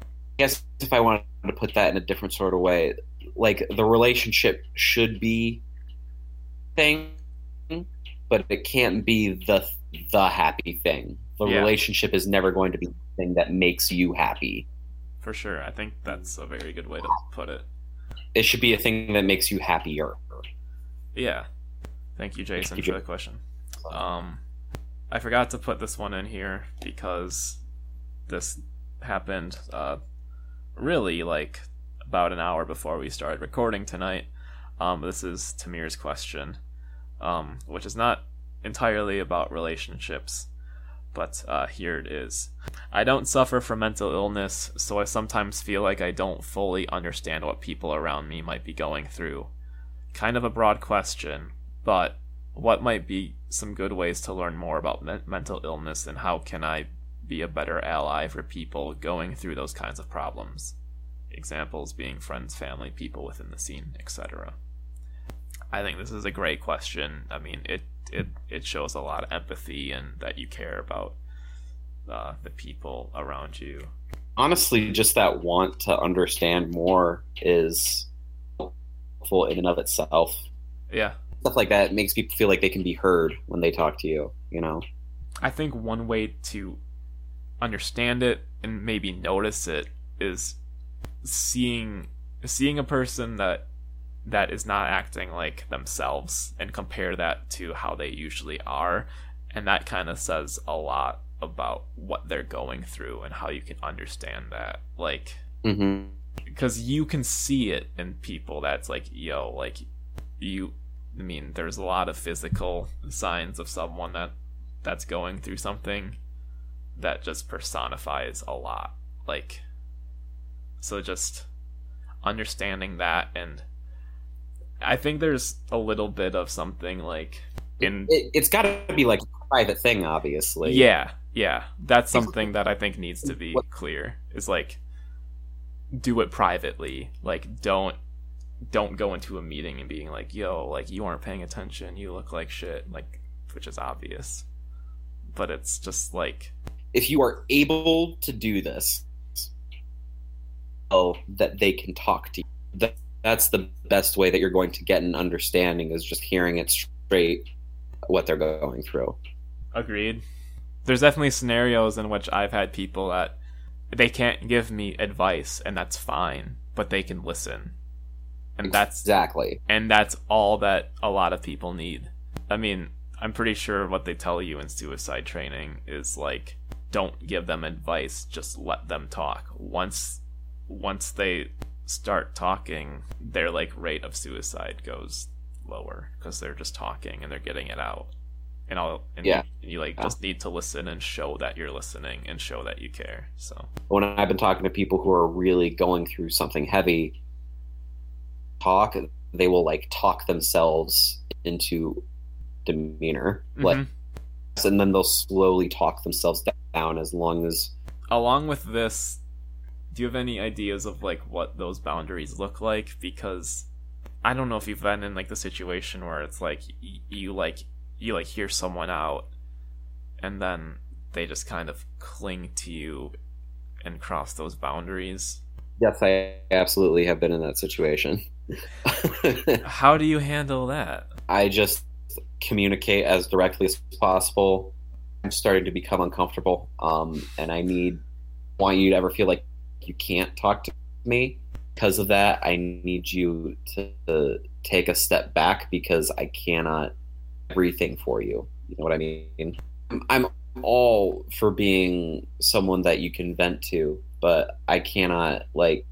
I guess if I wanted to put that in a different sort of way, like the relationship should be thing, but it can't be the the happy thing. The Yeah. relationship is never going to be the thing that makes you happy. for sure. I think that's a very good way to put it. It should be a thing that makes you happier. Yeah. Thank you, Jason, you, for the question. Um, I forgot to put this one in here because this happened uh, really like about an hour before we started recording tonight. Um, this is Tamir's question, um, which is not entirely about relationships, but uh, here it is. I don't suffer from mental illness, so I sometimes feel like I don't fully understand what people around me might be going through. Kind of a broad question, but what might be some good ways to learn more about me- mental illness and how can I be a better ally for people going through those kinds of problems? Examples being friends, family, people within the scene, etc. I think this is a great question. I mean, it it it shows a lot of empathy and that you care about uh, the people around you. Honestly, just that want to understand more is helpful in and of itself. Yeah, Stuff like that makes people feel like they can be heard when they talk to you. You know. I think one way to understand it and maybe notice it is seeing seeing a person that that is not acting like themselves and compare that to how they usually are. And that kind of says a lot about what they're going through and how you can understand that. Like Mm-hmm. because you can see it in people that's like yo like you i mean there's a lot of physical signs of someone that that's going through something that just personifies a lot. Like so just understanding that and i think there's a little bit of something like in It, it's got to be like a private thing, obviously. yeah yeah that's something that i think needs to be clear is like do it privately like don't don't go into a meeting and being like yo like you aren't paying attention you look like shit like which is obvious but it's just like If you are able to do this, oh, that they can talk to you. That, that's the best way that you're going to get an understanding is just hearing it straight what they're going through. Agreed. There's definitely scenarios in which I've had people that they can't give me advice and that's fine, but they can listen. And that's Exactly. and that's all that a lot of people need. I mean, I'm pretty sure what they tell you in suicide training is like don't give them advice, just let them talk. Once once they start talking, their like rate of suicide goes lower because they're just talking and they're getting it out. And all and Yeah. you, you like Yeah. just need to listen and show that you're listening and show that you care. So When I've been talking to people who are really going through something heavy, talk, they will like talk themselves into demeanor. Like, Mhm. and then they'll slowly talk themselves down as long as along with this do you have any ideas of like what those boundaries look like because i don't know if you've been in like the situation where it's like y- you like you like hear someone out and then they just kind of cling to you and cross those boundaries yes, I absolutely have been in that situation. how do you handle that I just communicate as directly as possible. I'm starting to become uncomfortable, um, and I need want you to ever feel like you can't talk to me. Because of that, I need you to, to take a step back because I cannot everything for you. You know what I mean? I'm- I'm all for being someone that you can vent to, but I cannot like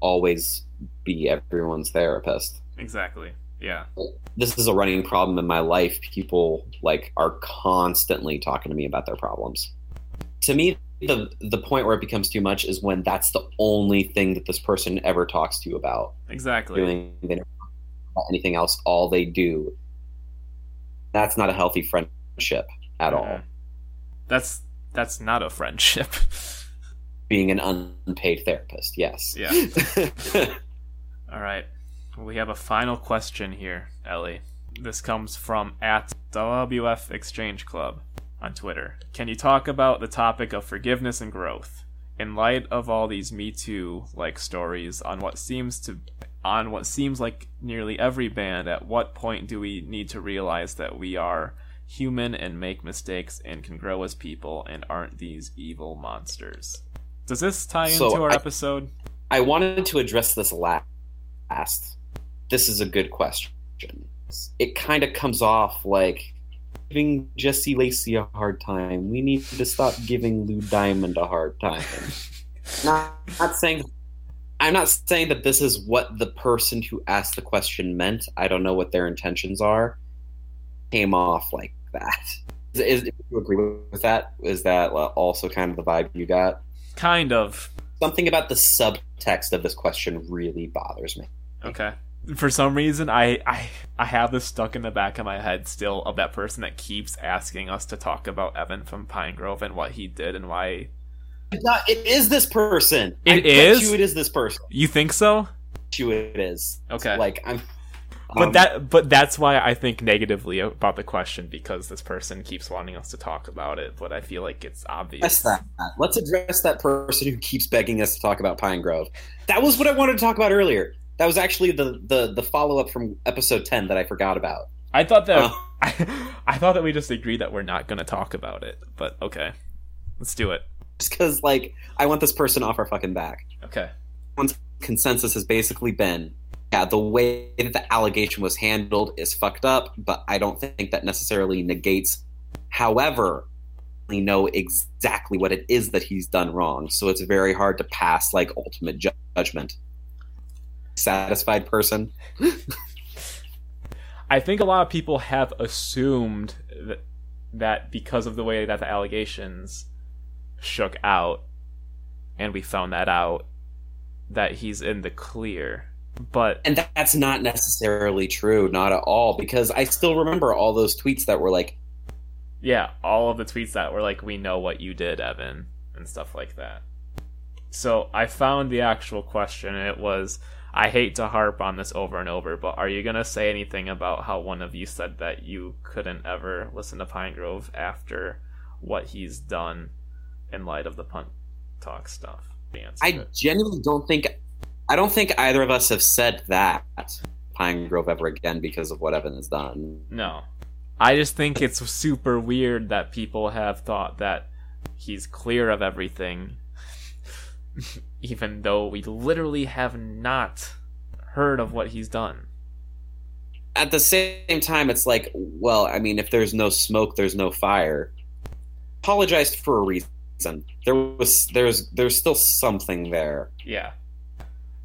always be everyone's therapist exactly yeah this is a running problem in my life. People like are constantly talking to me about their problems. To me, the the point where it becomes too much is when that's the only thing that this person ever talks to you about. exactly Doing they don't about anything else, all they do. That's not a healthy friendship at all. Mhm. that's that's not a friendship Being an unpaid therapist, yes. yeah All right. We have a final question here, Ellie. This comes from at WF Exchange Club on Twitter. Can you talk about the topic of forgiveness and growth in light of all these Me Too like stories on what seems to on what seems like nearly every band? At what point do we need to realize that we are human and make mistakes and can grow as people and aren't these evil monsters? Does this tie into So our I- episode? I wanted to address this last. This is a good question. It kind of comes off like giving Jesse Lacey a hard time. We need to stop giving Lou Diamond a hard time. not, not saying. I'm not saying that this is what the person who asked the question meant. I don't know what their intentions are. Came off like that. Is, is, do you agree with that? Is that uh, also kind of the vibe you got? Kind of. Something about the subtext of this question really bothers me. Okay. For some reason, I, I I have this stuck in the back of my head still of that person that keeps asking us to talk about Evan from Pinegrove and what he did and why. No, it is this person. It I is? You it is this person. You think so? You it is. Okay. Like I'm. But um, that but that's why I think negatively about the question because this person keeps wanting us to talk about it, but I feel like it's obvious. that. Let's address that person who keeps begging us to talk about Pinegrove. That was what I wanted to talk about earlier. That was actually the the, the follow up from episode ten that I forgot about. I thought that Uh. I, I thought that we just agreed that we're not going to talk about it, but okay. Let's do it. Just because, like, I want this person off our fucking back. Okay. Consensus has basically been, yeah, the way that the allegation was handled is fucked up, but I don't think that necessarily negates. However, we know exactly what it is that he's done wrong, so it's very hard to pass like ultimate ju- judgment. Satisfied person. I think a lot of people have assumed that, that because of the way that the allegations shook out, and we found that out, that he's in the clear. But And that, that's not necessarily true, not at all, because I still remember all those tweets that were like, yeah, all of the tweets that were like, "We know what you did, Evan," and stuff like that. So I found the actual question, and it was, "I hate to harp on this over and over, but are you gonna say anything about how one of you said that you couldn't ever listen to Pinegrove after what he's done in light of the punt talk stuff?" I genuinely don't think, I don't think either of us have said that Pinegrove ever again because of what Evan has done. No. I just think it's super weird that people have thought that he's clear of everything, even though we literally have not heard of what he's done. At the same time, it's like, well, I mean, if there's no smoke, there's no fire. Apologized for a reason. There was, there's, there's still something there. Yeah.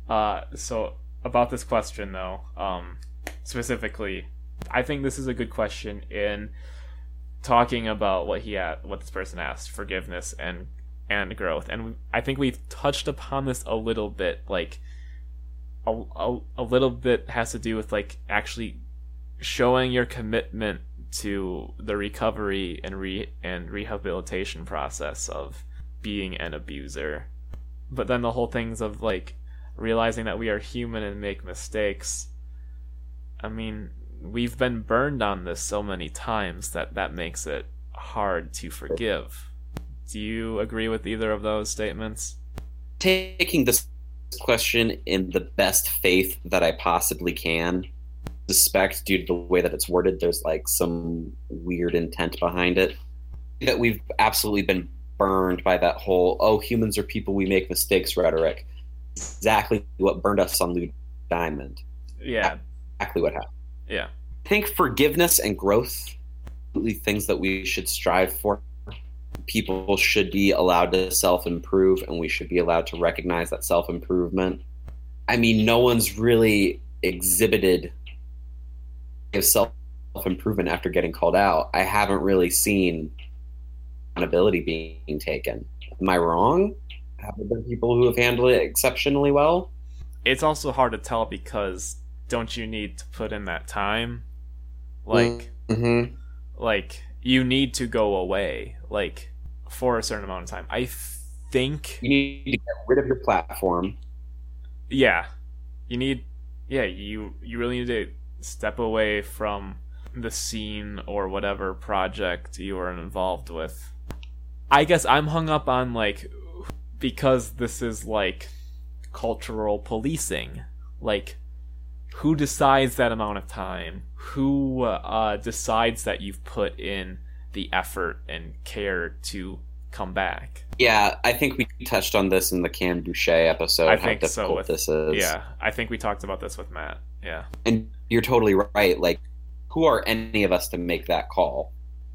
Uh, so about this question though, um, specifically, I think this is a good question in talking about what he had, what this person asked, forgiveness and and growth. And I think we've touched upon this a little bit, like a, a, a little bit has to do with like actually showing your commitment to the recovery and re and rehabilitation process of being an abuser. But then the whole things of like realizing that we are human and make mistakes. I mean, we've been burned on this so many times that that makes it hard to forgive. Do you agree with either of those statements? Taking this question in the best faith that I possibly can, suspect due to the way that it's worded, there's like some weird intent behind it. That we've absolutely been burned by that whole "oh, humans are people, we make mistakes" rhetoric. Exactly what burned us on Lou Diamond. Yeah, Exactly what happened. yeah. I think forgiveness and growth, things that we should strive for. People should be allowed to self improve, and we should be allowed to recognize that self improvement. I mean, no one's really exhibited self improvement after getting called out. I haven't really seen accountability being taken. Am I wrong? Have there been people who have handled it exceptionally well? It's also hard to tell because don't you need to put in that time? Like Mm-hmm. like you need to go away like for a certain amount of time. I think You need to get rid of your platform. yeah you need yeah you you really need to step away from the scene or whatever project you are involved with i guess i'm hung up on like because this is like cultural policing like who decides that amount of time who uh, decides that you've put in the effort and care to come back Yeah, I think we touched on this in the Cam Boucher episode. I think so with- this is. Yeah, I think we talked about this with Matt. Yeah, and you're totally right. Like, who are any of us to make that call?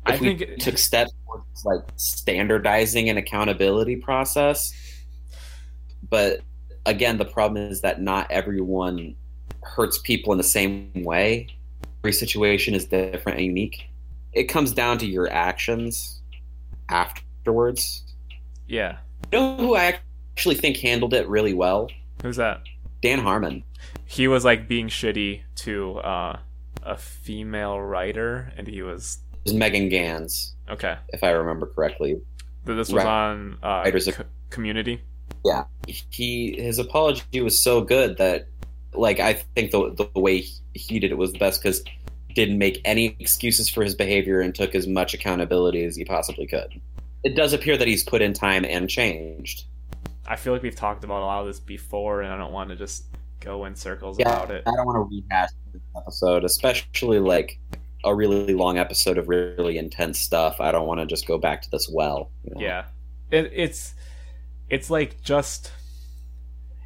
If I we think took steps towards like standardizing an accountability process, but again, the problem is that not everyone hurts people in the same way. Every situation is different and unique. It comes down to your actions afterwards. yeah. You know who I actually think handled it really well? Who's that? Dan Harmon. He was like being shitty to uh, a female writer, and he was It was Megan Ganz, okay. if I remember correctly. Th- This was Right. on uh, Writers of- Co- Community. Yeah, he his apology was so good that, like, I think the the way he did it was the best because didn't make any excuses for his behavior and took as much accountability as he possibly could. It does appear that he's put in time and changed. I feel like we've talked about a lot of this before, and I don't want to just go in circles Yeah, about it. I don't want to rehash this episode, especially like a really long episode of really intense stuff. I don't want to just go back to this well. you know? Yeah, it, it's it's like just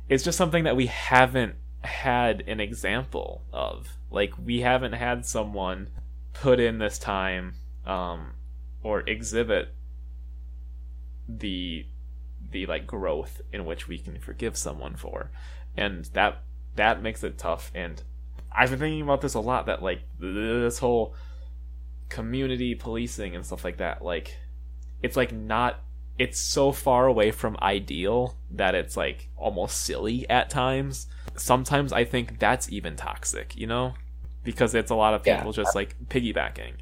it's just something that we haven't had an example of. Like we haven't had someone put in this time um, or exhibit the the like growth in which we can forgive someone for, and that that makes it tough. And I've been thinking about this a lot. That like this whole community policing and stuff like that. Like it's like not it's so far away from ideal that it's like almost silly at times. Sometimes I think that's even toxic, you know? Because it's a lot of Yeah. people just like piggybacking.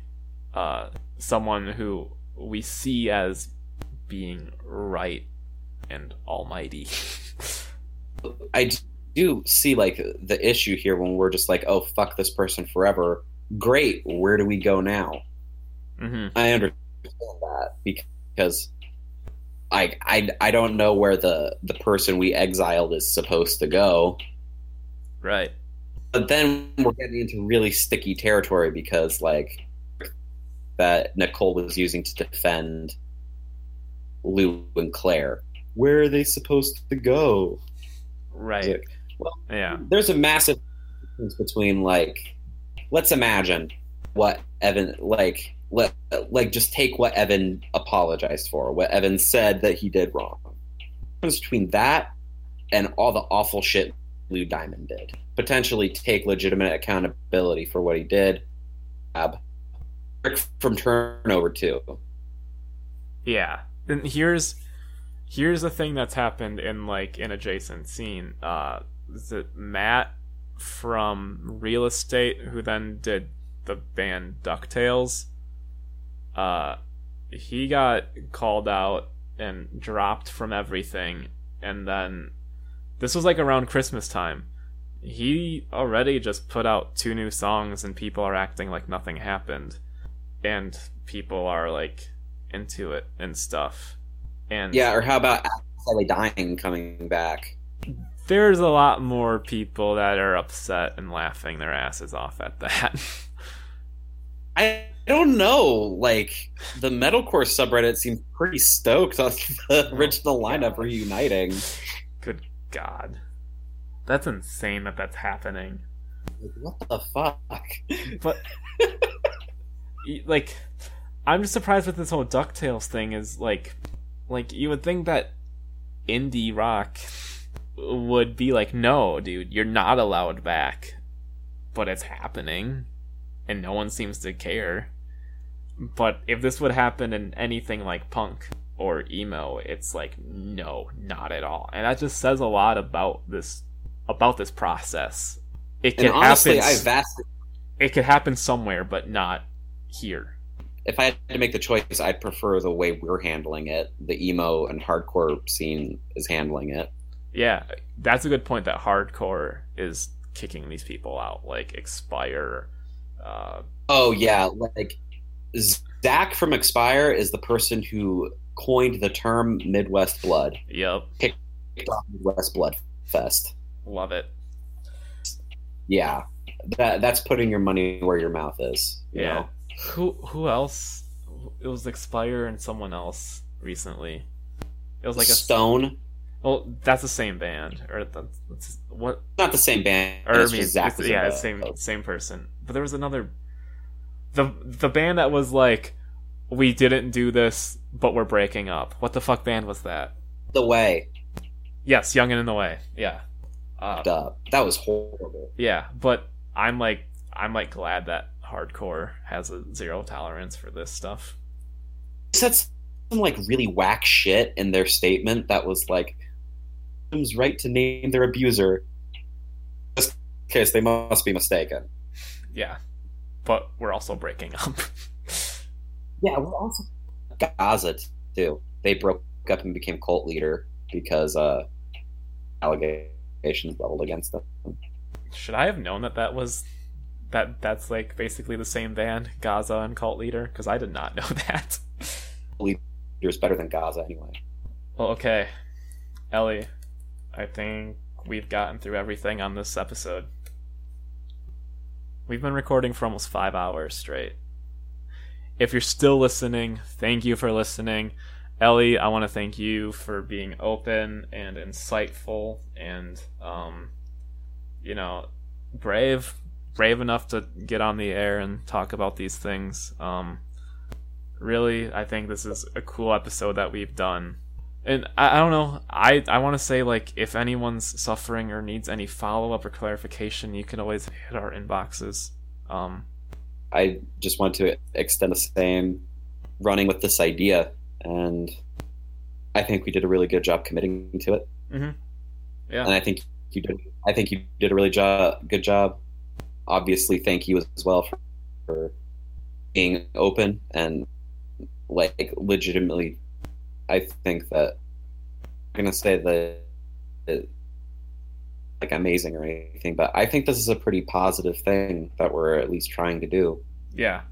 Uh someone who we see as being right and almighty. I do see like the issue here when we're just like, oh fuck this person forever. Great, where do we go now? hmm I understand that because I I I don't know where the the person we exiled is supposed to go. Right. But then we're getting into really sticky territory because like that Nicole was using to defend Lou and Claire. Where are they supposed to go? Right. Like, well, Yeah. there's a massive difference between like let's imagine what Evan like let like just take what Evan apologized for, what Evan said that he did wrong. Difference between that and all the awful shit Lou Diamond did. Potentially take legitimate accountability for what he did. Ab from turnover too. Yeah. And here's here's the thing that's happened in like an adjacent scene. Uh Matt from Real Estate who then did the band Ducktails? Uh he got called out and dropped from everything and then this was like around Christmas time. He already just put out two new songs and people are acting like nothing happened. And people are like into it and stuff. And Yeah, or how about As I Lay Dying coming back? there's a lot more people that are upset and laughing their asses off at that. I don't know. Like the metalcore subreddit seems pretty stoked on the Oh, original lineup reuniting. Good God. That's insane that that's happening. Like, what the fuck? But, like, I'm just surprised with this whole Ducktails thing is, like, like, you would think that indie rock would be like, no, dude, you're not allowed back. But it's happening, and no one seems to care. But if this would happen in anything like punk or emo, it's like, no, not at all. And that just says a lot about this about this process. It And can honestly, happen. I vastly. it could happen somewhere, but not here. If I had to make the choice, I'd prefer the way we're handling it. The emo and hardcore scene is handling it. Yeah, that's a good point. That hardcore is kicking these people out, like Expire. Uh, Oh yeah, like Zach from Expire is the person who coined the term Midwest Blood. yep, Kicked off Midwest Blood Fest. love it. Yeah, that that's putting your money where your mouth is. You Yeah. know? Who who else? It was Expire and someone else recently. It was like a Stone. well, that's the same band, or that's, that's what? Not the same band. Or I mean, just Zach it's- was yeah, the- same same person. But there was another, the the band that was like, we didn't do this, but we're breaking up. What the fuck band was that? The way. Yes, Young and in the Way. Yeah, uh, Duh. That was horrible. yeah. But I'm like, I'm like glad that hardcore has a zero tolerance for this stuff. They said some like really whack shit in their statement that was like, "Victims' right to name their abuser." In this case, they must be mistaken. Yeah, but we're also breaking up. Yeah, we're also Gaza too. They broke up and became cult leader because uh, allegations leveled against them. Should I have known that that was that that's like basically the same band, Gaza and Cult Leader? Because I did not know that. Leader's better than Gaza anyway. Well, okay, Ellie, I think we've gotten through everything on this episode. We've been recording for almost five hours straight. If you're still listening, thank you for listening. Ellie, I want to thank you for being open and insightful and, um, you know, brave, brave enough to get on the air and talk about these things. Um, really, I think this is a cool episode that we've done and I, I don't know i i want to say like if anyone's suffering or needs any follow-up or clarification you can always hit our inboxes um I just want to extend the same running with this idea, and I think we did a really good job committing to it. Mhm. Yeah. and I think you did. I think you did a really jo- good job. Obviously, thank you as well for, for being open and like legitimately. I think that I'm gonna say that it, like amazing or anything, but I think this is a pretty positive thing that we're at least trying to do. yeah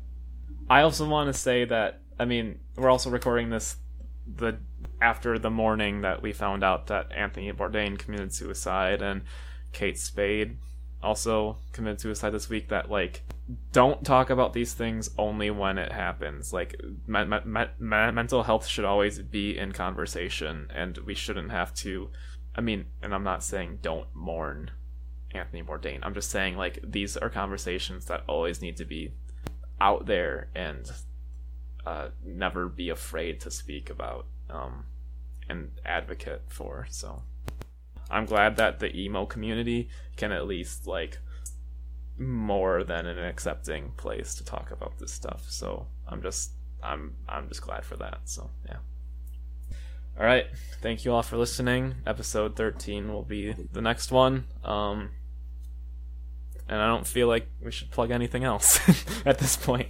i also want to say that i mean we're also recording this the after the morning that we found out that anthony bourdain committed suicide and kate spade also committed suicide this week that like don't talk about these things only when it happens. Like me- me- me- me- mental health should always be in conversation and we shouldn't have to i mean and i'm not saying don't mourn anthony bourdain. I'm just saying like these are conversations that always need to be out there and uh, never be afraid to speak about um, and advocate for so i'm glad that the emo community can at least like more than an accepting place to talk about this stuff. So I'm just I'm I'm just glad for that. So yeah. All right. Thank you all for listening. Episode 13 will be the next one. Um and I don't feel like we should plug anything else at this point.